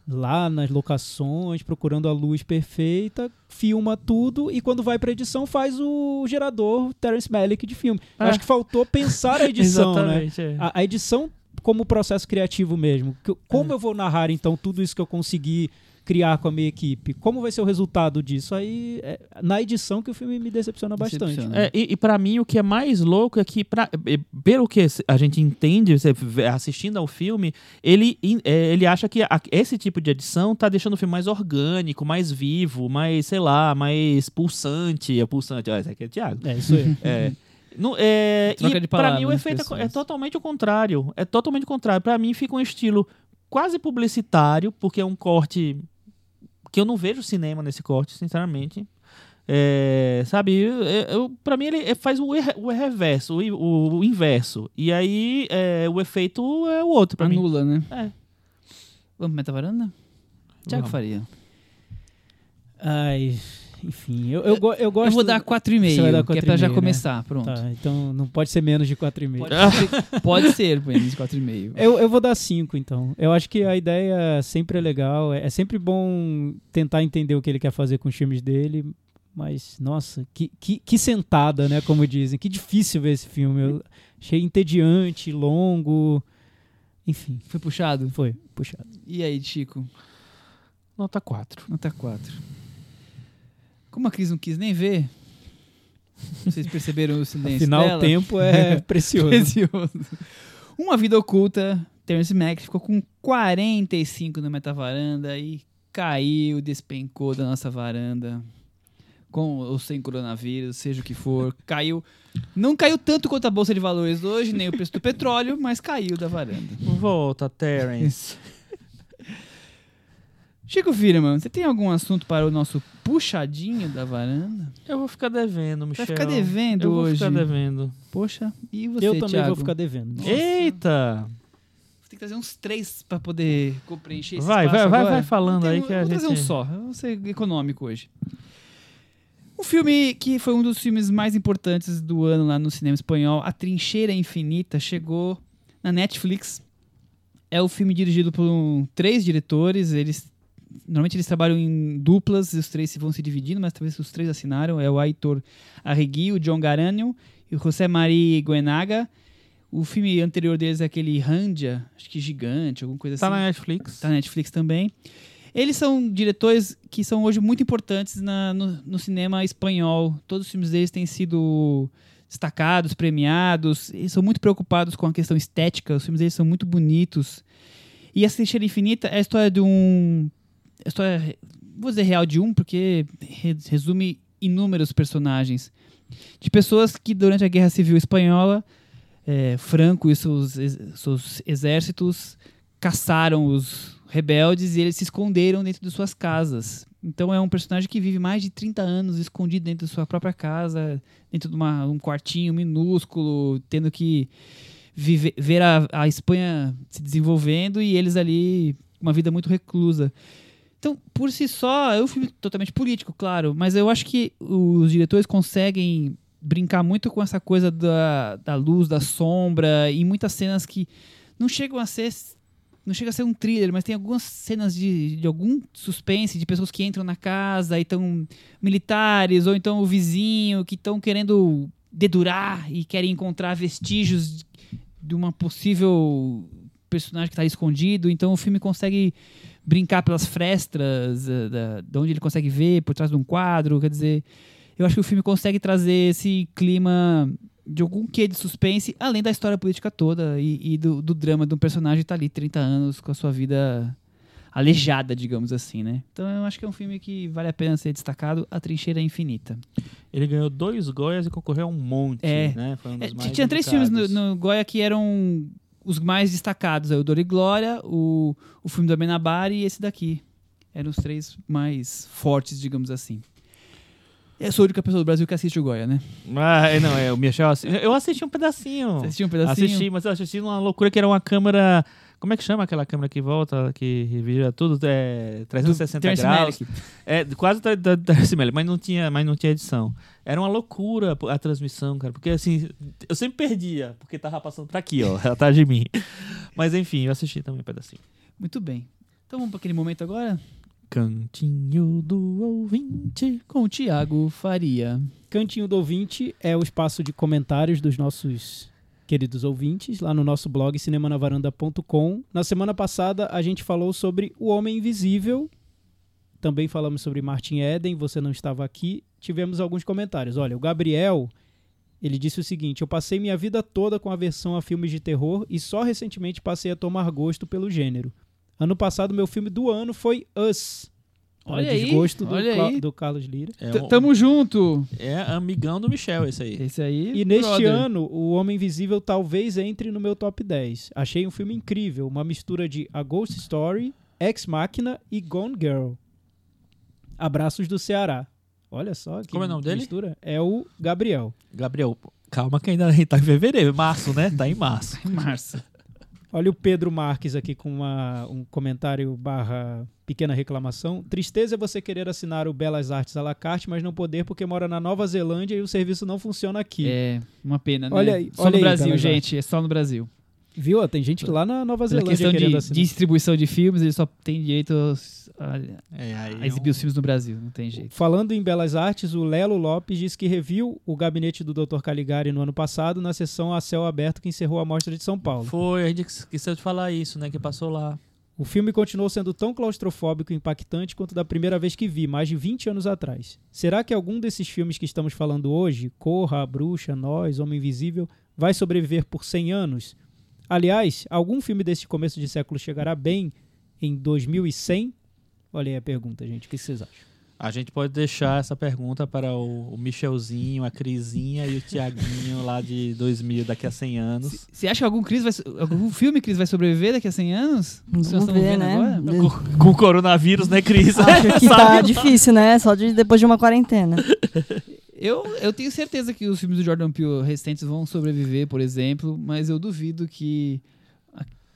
lá nas locações, procurando a luz perfeita, filma tudo e quando vai pra edição faz o gerador Terence Malick de filme. É. Acho que faltou pensar a edição, né? É. A, a edição como processo criativo mesmo. Como eu vou narrar, então, tudo isso que eu consegui criar com a minha equipe? Como vai ser o resultado disso? Aí, é na edição que o filme me decepciona bastante. Decepciona. né? É, e, e para mim o que é mais louco é que, pra, é, pelo que a gente entende assistindo ao filme, ele, é, ele acha que a- esse tipo de edição tá deixando o filme mais orgânico, mais vivo, mais, sei lá, mais pulsante. É pulsante, ó, esse aqui é o Thiago. É, isso aí. É. No, é, Troca e de pra mim o efeito é é, totalmente o contrário. É totalmente o contrário. Pra mim fica um estilo quase publicitário, porque é um corte que eu não vejo cinema nesse corte, sinceramente. É, sabe, eu, eu, pra mim ele faz o, er- o reverso, o, o- o inverso. E aí é, o efeito é o outro pra mim. Anula, né? É. Vamos pro metavaranda? Tiago Vamos. Faria. Ai, enfim, eu, eu, go- eu gosto... Eu vou dar 4,5, Você vai dar que é pra 4,5, já né? começar. Pronto. Tá, então não pode ser menos de 4,5. Pode, ser, pode ser, menos de 4,5. Eu, eu vou dar 5, então. Eu acho que a ideia sempre é legal. É, é sempre bom tentar entender o que ele quer fazer com os filmes dele. Mas, nossa, que, que, que sentada, né? Como dizem. Que difícil ver esse filme. Eu achei entediante, longo. Enfim, Foi puxado? foi puxado. E aí, Chico? Nota 4. Nota 4. Como a Cris não quis nem ver, vocês perceberam o silêncio Afinal, dela? o tempo é precioso. Precioso. Uma vida oculta, Terence Mack ficou com 45 no metavaranda e caiu, despencou da nossa varanda. Com ou sem coronavírus, seja o que for. Caiu. Não caiu tanto quanto a Bolsa de Valores hoje, nem o preço do petróleo, mas caiu da varanda. Volta, Terence. Chico Firman, você tem algum assunto para o nosso puxadinho da varanda? Eu vou ficar devendo, Michel. Vai ficar devendo Eu vou hoje. ficar devendo. Poxa, e você, Eu também Thiago? vou ficar devendo. Eita! Você tem que trazer uns três para poder preencher esse Vai, espaço vai, vai, agora. vai falando aí tenho- que a eu vou gente... trazer um só. Eu vou ser econômico hoje. Um filme que foi um dos filmes mais importantes do ano lá no cinema espanhol, A Trincheira Infinita, chegou na Netflix. É o filme dirigido por um- três diretores. Eles normalmente eles trabalham em duplas, e os três se vão se dividindo, mas talvez os três assinaram. É o Aitor Arregui, o John Garanho e o José Maria Guenaga. O filme anterior deles é aquele Randia, acho que gigante, alguma coisa Tá assim. na Netflix. Tá na Netflix também. Eles são diretores que são hoje muito importantes na- no, no cinema espanhol. Todos os filmes deles têm sido destacados, premiados. Eles são muito preocupados com a questão estética. Os filmes deles são muito bonitos. E essa Trincheira Infinita é a história de um... História, vou dizer real de um, porque re- resume inúmeros personagens. De pessoas que durante a Guerra Civil Espanhola, eh, Franco e seus, seus exércitos caçaram os rebeldes e eles se esconderam dentro de suas casas. Então é um personagem que vive mais de 30 anos escondido dentro de sua própria casa, dentro de uma- um quartinho minúsculo, tendo que viver, ver a, a Espanha se desenvolvendo e eles ali uma vida muito reclusa. Então, por si só, é um filme totalmente político, claro, mas eu acho que os diretores conseguem brincar muito com essa coisa da, da luz, da sombra, e muitas cenas que não chegam a ser. Não chega a ser um thriller, mas tem algumas cenas de, de algum suspense, de pessoas que entram na casa e estão militares, ou então o vizinho que estão querendo dedurar e querem encontrar vestígios de uma possível personagem que está escondido. Então o filme consegue brincar pelas frestas, eh, da, de onde ele consegue ver, por trás de um quadro. Quer dizer, eu acho que o filme consegue trazer esse clima de algum quê de suspense, além da história política toda e, e do, do drama de um personagem que tá ali 30 anos com a sua vida aleijada, digamos assim, né? Então eu acho que é um filme que vale a pena ser destacado, A Trincheira Infinita. Ele ganhou dois Goias e concorreu a um monte, É. né? Foi um dos É, tinha três filmes no, no Goya que eram os mais destacados, é o Dor e Glória, o, o filme do Amenabar e esse daqui. Eram os três mais fortes, digamos assim. Eu sou a única pessoa do Brasil que assiste o Goya, né? Ah, é, não, é, o Michel... Eu assisti um pedacinho. Você assistiu um pedacinho? Assisti, mas eu assisti numa loucura que era uma câmera... Como é que chama aquela câmera que volta, que vira tudo? É, 360 Terrence graus. É, quase da, da, mas não tinha, mas não tinha edição. Era uma loucura a transmissão, cara, porque assim, eu sempre perdia, porque tava passando pra aqui, ó, atrás de mim. Mas enfim, eu assisti também um pedacinho. Muito bem. Então vamos para aquele momento agora Cantinho do ouvinte. com o Tiago Faria. Cantinho do Ouvinte é o espaço de comentários dos nossos queridos ouvintes, lá no nosso blog cinemanavaranda.com. Na semana passada a gente falou sobre O Homem Invisível. Também falamos sobre Martin Eden, você não estava aqui. Tivemos alguns comentários. Olha, o Gabriel, ele disse o seguinte: "Eu passei minha vida toda com aversão a filmes de terror e só recentemente passei a tomar gosto pelo gênero. Ano passado meu filme do ano foi Us. Olha aí, desgosto do, olha aí. do Carlos Lira. É, um- Tamo junto! é amigão do Michel, esse aí. Esse aí. E neste brother. ano, O Homem Invisível talvez entre no meu top 10. Achei um filme incrível, uma mistura de A Ghost Story, Ex Machina e Gone Girl. Abraços do Ceará. Olha só que Como é o nome dele? mistura. É o Gabriel. Gabriel, calma que ainda a gente tá em fevereiro, março, né? Tá em março. Em março. Olha o Pedro Marques aqui com uma- um comentário barra pequena reclamação. Tristeza é você querer assinar o Belas Artes à la carte, mas não poder porque mora na Nova Zelândia e o serviço não funciona aqui. É, uma pena, né? Olha aí, só olha no aí, Brasil, Belas gente. É só no Brasil. Viu? Tem gente que lá na Nova Pela Zelândia questão querendo de assinar. distribuição de filmes, eles só têm direito aos- a, É, aí a exibir os filmes no Brasil. Não tem jeito. Falando em Belas Artes, o Lelo Lopes diz que reviu o gabinete do Dr. Caligari no ano passado na sessão a céu aberto que encerrou a Mostra de São Paulo. Foi, a gente esqueceu de falar isso, né? Que passou lá. O filme continuou sendo tão claustrofóbico e impactante quanto da primeira vez que vi, mais de 20 anos atrás. Será que algum desses filmes que estamos falando hoje, Corra, Bruxa, Nós, Homem Invisível, vai sobreviver por 100 anos? Aliás, algum filme desse começo de século chegará bem em 2100? Olha aí a pergunta, gente. O que vocês acham? A gente pode deixar essa pergunta para o, o Michelzinho, a Crisinha e o Tiaguinho lá de 2000, daqui a 100 anos. Você acha que algum, Cris vai, algum filme Cris vai sobreviver daqui a 100 anos? Vamos ver, vendo né? agora? Com, com o coronavírus, né, Cris? Acho que tá difícil, né? Só de, depois de uma quarentena. Eu, eu tenho certeza que os filmes do Jordan Peele recentes vão sobreviver, por exemplo, mas eu duvido que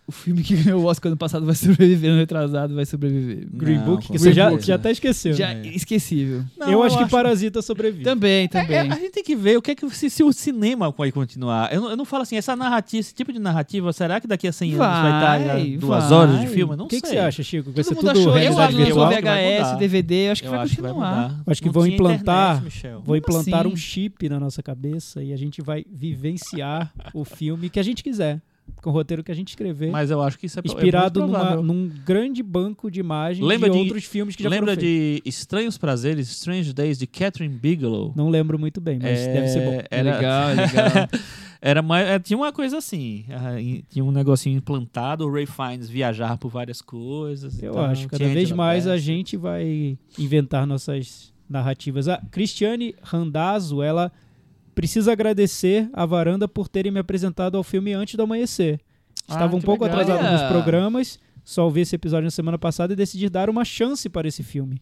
o filme que ganhou o Oscar ano passado vai sobreviver, no retrasado vai sobreviver. Green Não, Book, que você já, já até esqueceu. Já né? esquecível. Não, eu acho que Parasita sobrevive. Também, É, também. a gente tem que ver o que é que se, se o cinema vai continuar. Eu não, eu não falo assim, essa narrativa, esse tipo de narrativa, será que daqui a 100 anos vai estar Vai, duas vai. horas de filme? Eu não o que, que sei. você acha, Chico? Que vai Todo ser mundo tudo achou, eu realidade acho que vai VHS. DVD, eu acho que Eu vai acho que vai continuar. Acho que Não vão implantar- internet, Como implantar assim? um chip na nossa cabeça e a gente vai vivenciar o filme que a gente quiser, com o roteiro que a gente escrever, Mas eu acho que isso é é inspirado muito numa- num grande banco de imagens Lembra de, de- outros filmes que já Lembra foram feitos. de Estranhos Prazeres, Strange Days, de Catherine Bigelow? Não lembro muito bem, mas É, deve ser bom. É Era, legal, é legal. era mais, é, tinha uma coisa assim, ah, tinha um negocinho implantado, o Ray Fiennes viajar por várias coisas. Eu então, acho, cada vez mais a gente vai inventar nossas narrativas. A Cristiane Randazzo, ela precisa agradecer a varanda por terem me apresentado ao filme antes do amanhecer. Estava Ah, um pouco legal. atrasado nos programas, só ouvi esse episódio na semana passada e decidi dar uma chance para esse filme.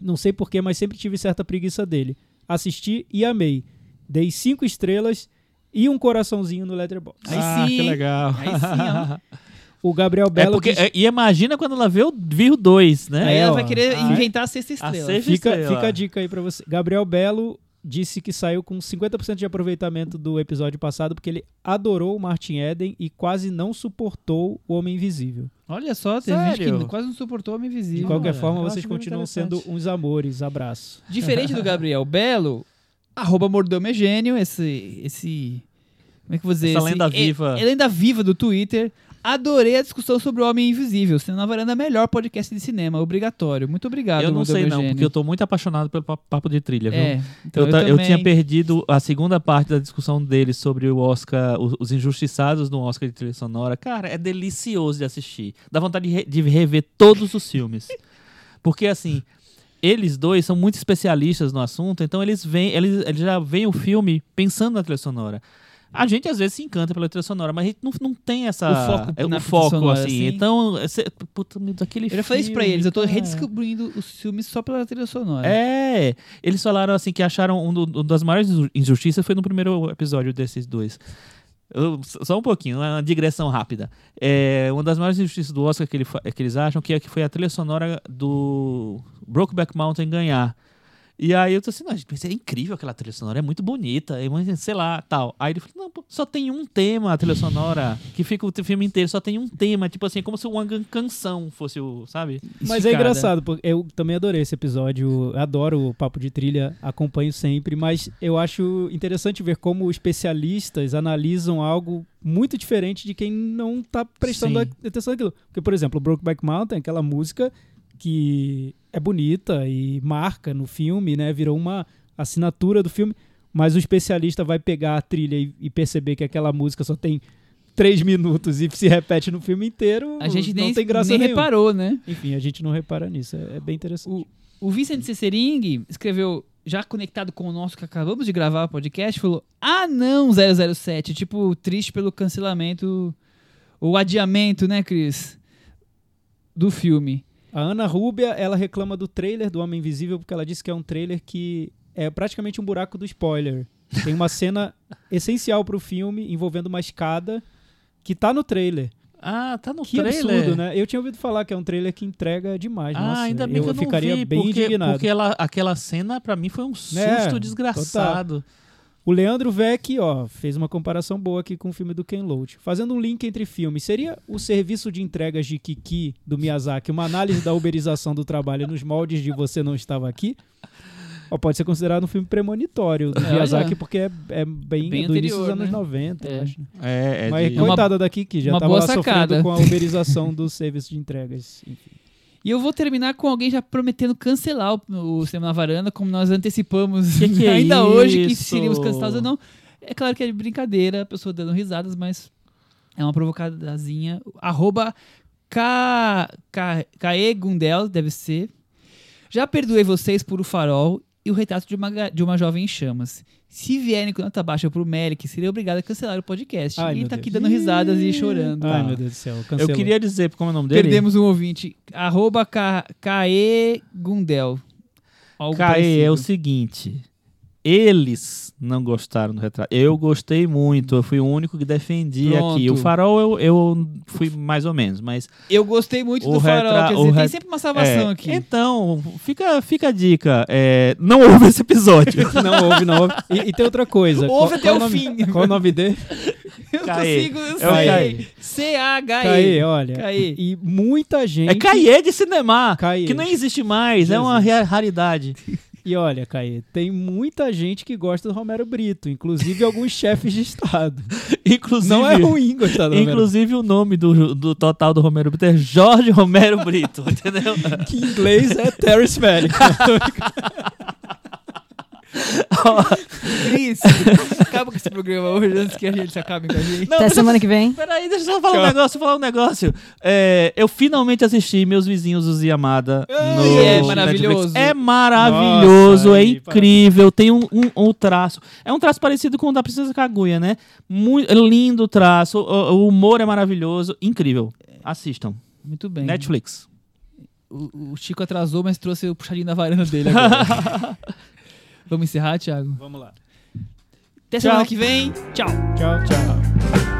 Não sei porquê, mas sempre tive certa preguiça dele. Assisti e amei. Dei cinco estrelas e um coraçãozinho no Letterboxd. Aí ah, sim. que legal. Aí sim, ó. O Gabriel É Belo porque, diz- é, e imagina quando ela vê o, vir o 2, né? Aí É, ela ó. vai querer Ah, inventar a sexta estrela. sexta- Fica, estrela. fica a dica aí pra você. Gabriel Belo disse que saiu com 50% de aproveitamento do episódio passado porque ele adorou o Martin Eden e quase não suportou o Homem Invisível. Olha só, tem gente Sério? que quase não suportou o Homem De Invisível. qualquer olha, forma, eu vocês continuam sendo uns amores. Abraço. Diferente do Gabriel Belo, arroba Mordomo é gênio, esse, esse... Como é que eu vou dizer? Essa Esse- lenda é- viva. É, lenda viva do Twitter. Adorei a discussão sobre o Homem Invisível. Sendo na varanda melhor podcast de cinema. Obrigatório. Muito obrigado, eu não sei não, porque eu tô muito apaixonado pelo pa- papo de trilha, viu? É, então eu, eu também- tinha perdido a segunda parte da discussão dele sobre o Oscar, os, os injustiçados no Oscar de trilha sonora. Cara, é delicioso de assistir. Dá vontade de, re- de rever todos os filmes. Porque, assim, eles dois são muito especialistas no assunto, então eles, vêm, eles, eles já veem o filme pensando na trilha sonora. A gente às vezes se encanta pela trilha sonora, mas a gente não, não tem essa. O foco é, o foco, sonora, assim. assim. Então, cê, puta, meu, daquele Eu já falei isso pra filme, eles. Eu tô cara. redescobrindo os filmes só pela trilha sonora. É, eles falaram assim que acharam um, do- um das maiores inju- injustiças foi no primeiro episódio desses dois. Eu- só um pouquinho, uma digressão rápida. É, uma das maiores injustiças do Oscar que, ele que eles acham que, é, que foi a trilha sonora do Brokeback Mountain ganhar. E aí eu tô assim, não, gente, é incrível aquela trilha sonora, é muito bonita, é muito, sei lá, tal. Aí ele falou, não, pô, só tem um tema a trilha sonora, que fica o filme inteiro, só tem um tema, tipo assim, como se uma can- canção fosse o, sabe? Mas é Esticada. engraçado, porque eu também adorei esse episódio. Adoro o Papo de Trilha, acompanho sempre, mas eu acho interessante ver como especialistas analisam algo muito diferente de quem não tá prestando Sim. atenção naquilo. Porque, por exemplo, Brokeback Mountain, aquela música que é bonita e marca no filme, né? Virou uma assinatura do filme, mas o especialista vai pegar a trilha e, e perceber que aquela música só tem três minutos e se repete no filme inteiro. A gente não nem, tem graça nem nenhuma. reparou, né? Enfim, a gente não repara nisso. É, é bem interessante. O, o Vicente Cessering escreveu, já conectado com o nosso que acabamos de gravar o podcast, falou: Ah, não, 007. Tipo, triste pelo cancelamento, ou adiamento, né, Cris? Do filme. A Ana Rúbia, ela reclama do trailer do Homem Invisível porque ela disse que é um trailer que é praticamente um buraco do spoiler. Tem uma cena essencial pro filme envolvendo uma escada que tá no trailer. Ah, tá no Que trailer. absurdo, né? Eu tinha ouvido falar que é um trailer que entrega demais. Ah, Nossa, ainda bem eu, que eu não ficaria vi, bem porque, indignado. porque ela, aquela cena pra mim foi um susto É, desgraçado. O Leandro Vec, ó, fez uma comparação boa aqui com o filme do Ken Loach. Fazendo um link entre filmes, seria o serviço de entregas de Kiki do Miyazaki uma análise da uberização do trabalho nos moldes de Você Não Estava Aqui? Ó, pode ser considerado um filme premonitório do É, Miyazaki, olha. porque é, é bem, Bem do início dos anterior, anos né? 90, eu É. acho. É, é Mas de- uma- coitada da Kiki, já uma tava boa lá sacada. sofrendo com a uberização do serviço de entregas. Enfim. E eu vou terminar com alguém já prometendo cancelar o, o Cinema na Varanda, como nós antecipamos Que que é ainda hoje que seríamos cancelados ou não. É claro que é brincadeira, a pessoa dando risadas, mas É uma provocadazinha. Arroba Ka- Kaegundel, deve ser. Já perdoei vocês por o farol e o retrato de uma, de uma jovem em chamas. Se vierem com nota baixa pro Melick, seria obrigado a cancelar o podcast. Ai, e tá aqui Deus. dando risadas e chorando. Ai, Ah. meu Deus do céu. Eu Cancelou. queria dizer, como é o nome dele? Perdemos um ouvinte. Arroba Ka- Kaegundel. Algo Caê, é o seguinte. Eles não gostaram do retrato. Eu gostei muito. Eu fui o único que defendi Pronto. aqui. O farol eu, eu fui mais ou menos, mas. Eu gostei muito do farol. Quer dizer, tem sempre uma salvação É, aqui. Então, fica, fica a dica. é, não ouve esse episódio. Não houve, não houve. E, e tem outra coisa. Ouve Qual- até o nome- fim. Qual o nome dele? Eu Caê. consigo, eu É sei. C-A-H-E. Caê, olha. Caê. E muita gente. É Caê de cinema, Caê. que não existe mais. É uma raridade. E olha, Caê, tem muita gente que gosta do Romero Brito, inclusive alguns chefes de Estado. Inclusive, Não é ruim gostar do Romero inclusive o nome do, do total do Romero Brito é Jorge Romero Brito, entendeu? Que em inglês é Terrence Malick. Cris, acaba com esse programa hoje antes que a gente acabe com a gente. Não, Até deixa- semana que vem. Peraí, deixa eu só falar um negócio, falar um negócio. É, eu finalmente assisti Meus Vizinhos os Yamada no e é Netflix. maravilhoso. É maravilhoso, Nossa, é aí, incrível. Tem um, um, um traço. É um traço parecido com o da Princesa Kaguya, né? Muito lindo traço, o, o humor é maravilhoso, incrível. Assistam. Muito bem. Netflix. O, o Chico atrasou, mas trouxe o puxadinho da varanda dele agora. Vamos encerrar, Thiago? Vamos lá. Até Tchau. semana que vem. Tchau. Tchau, tchau.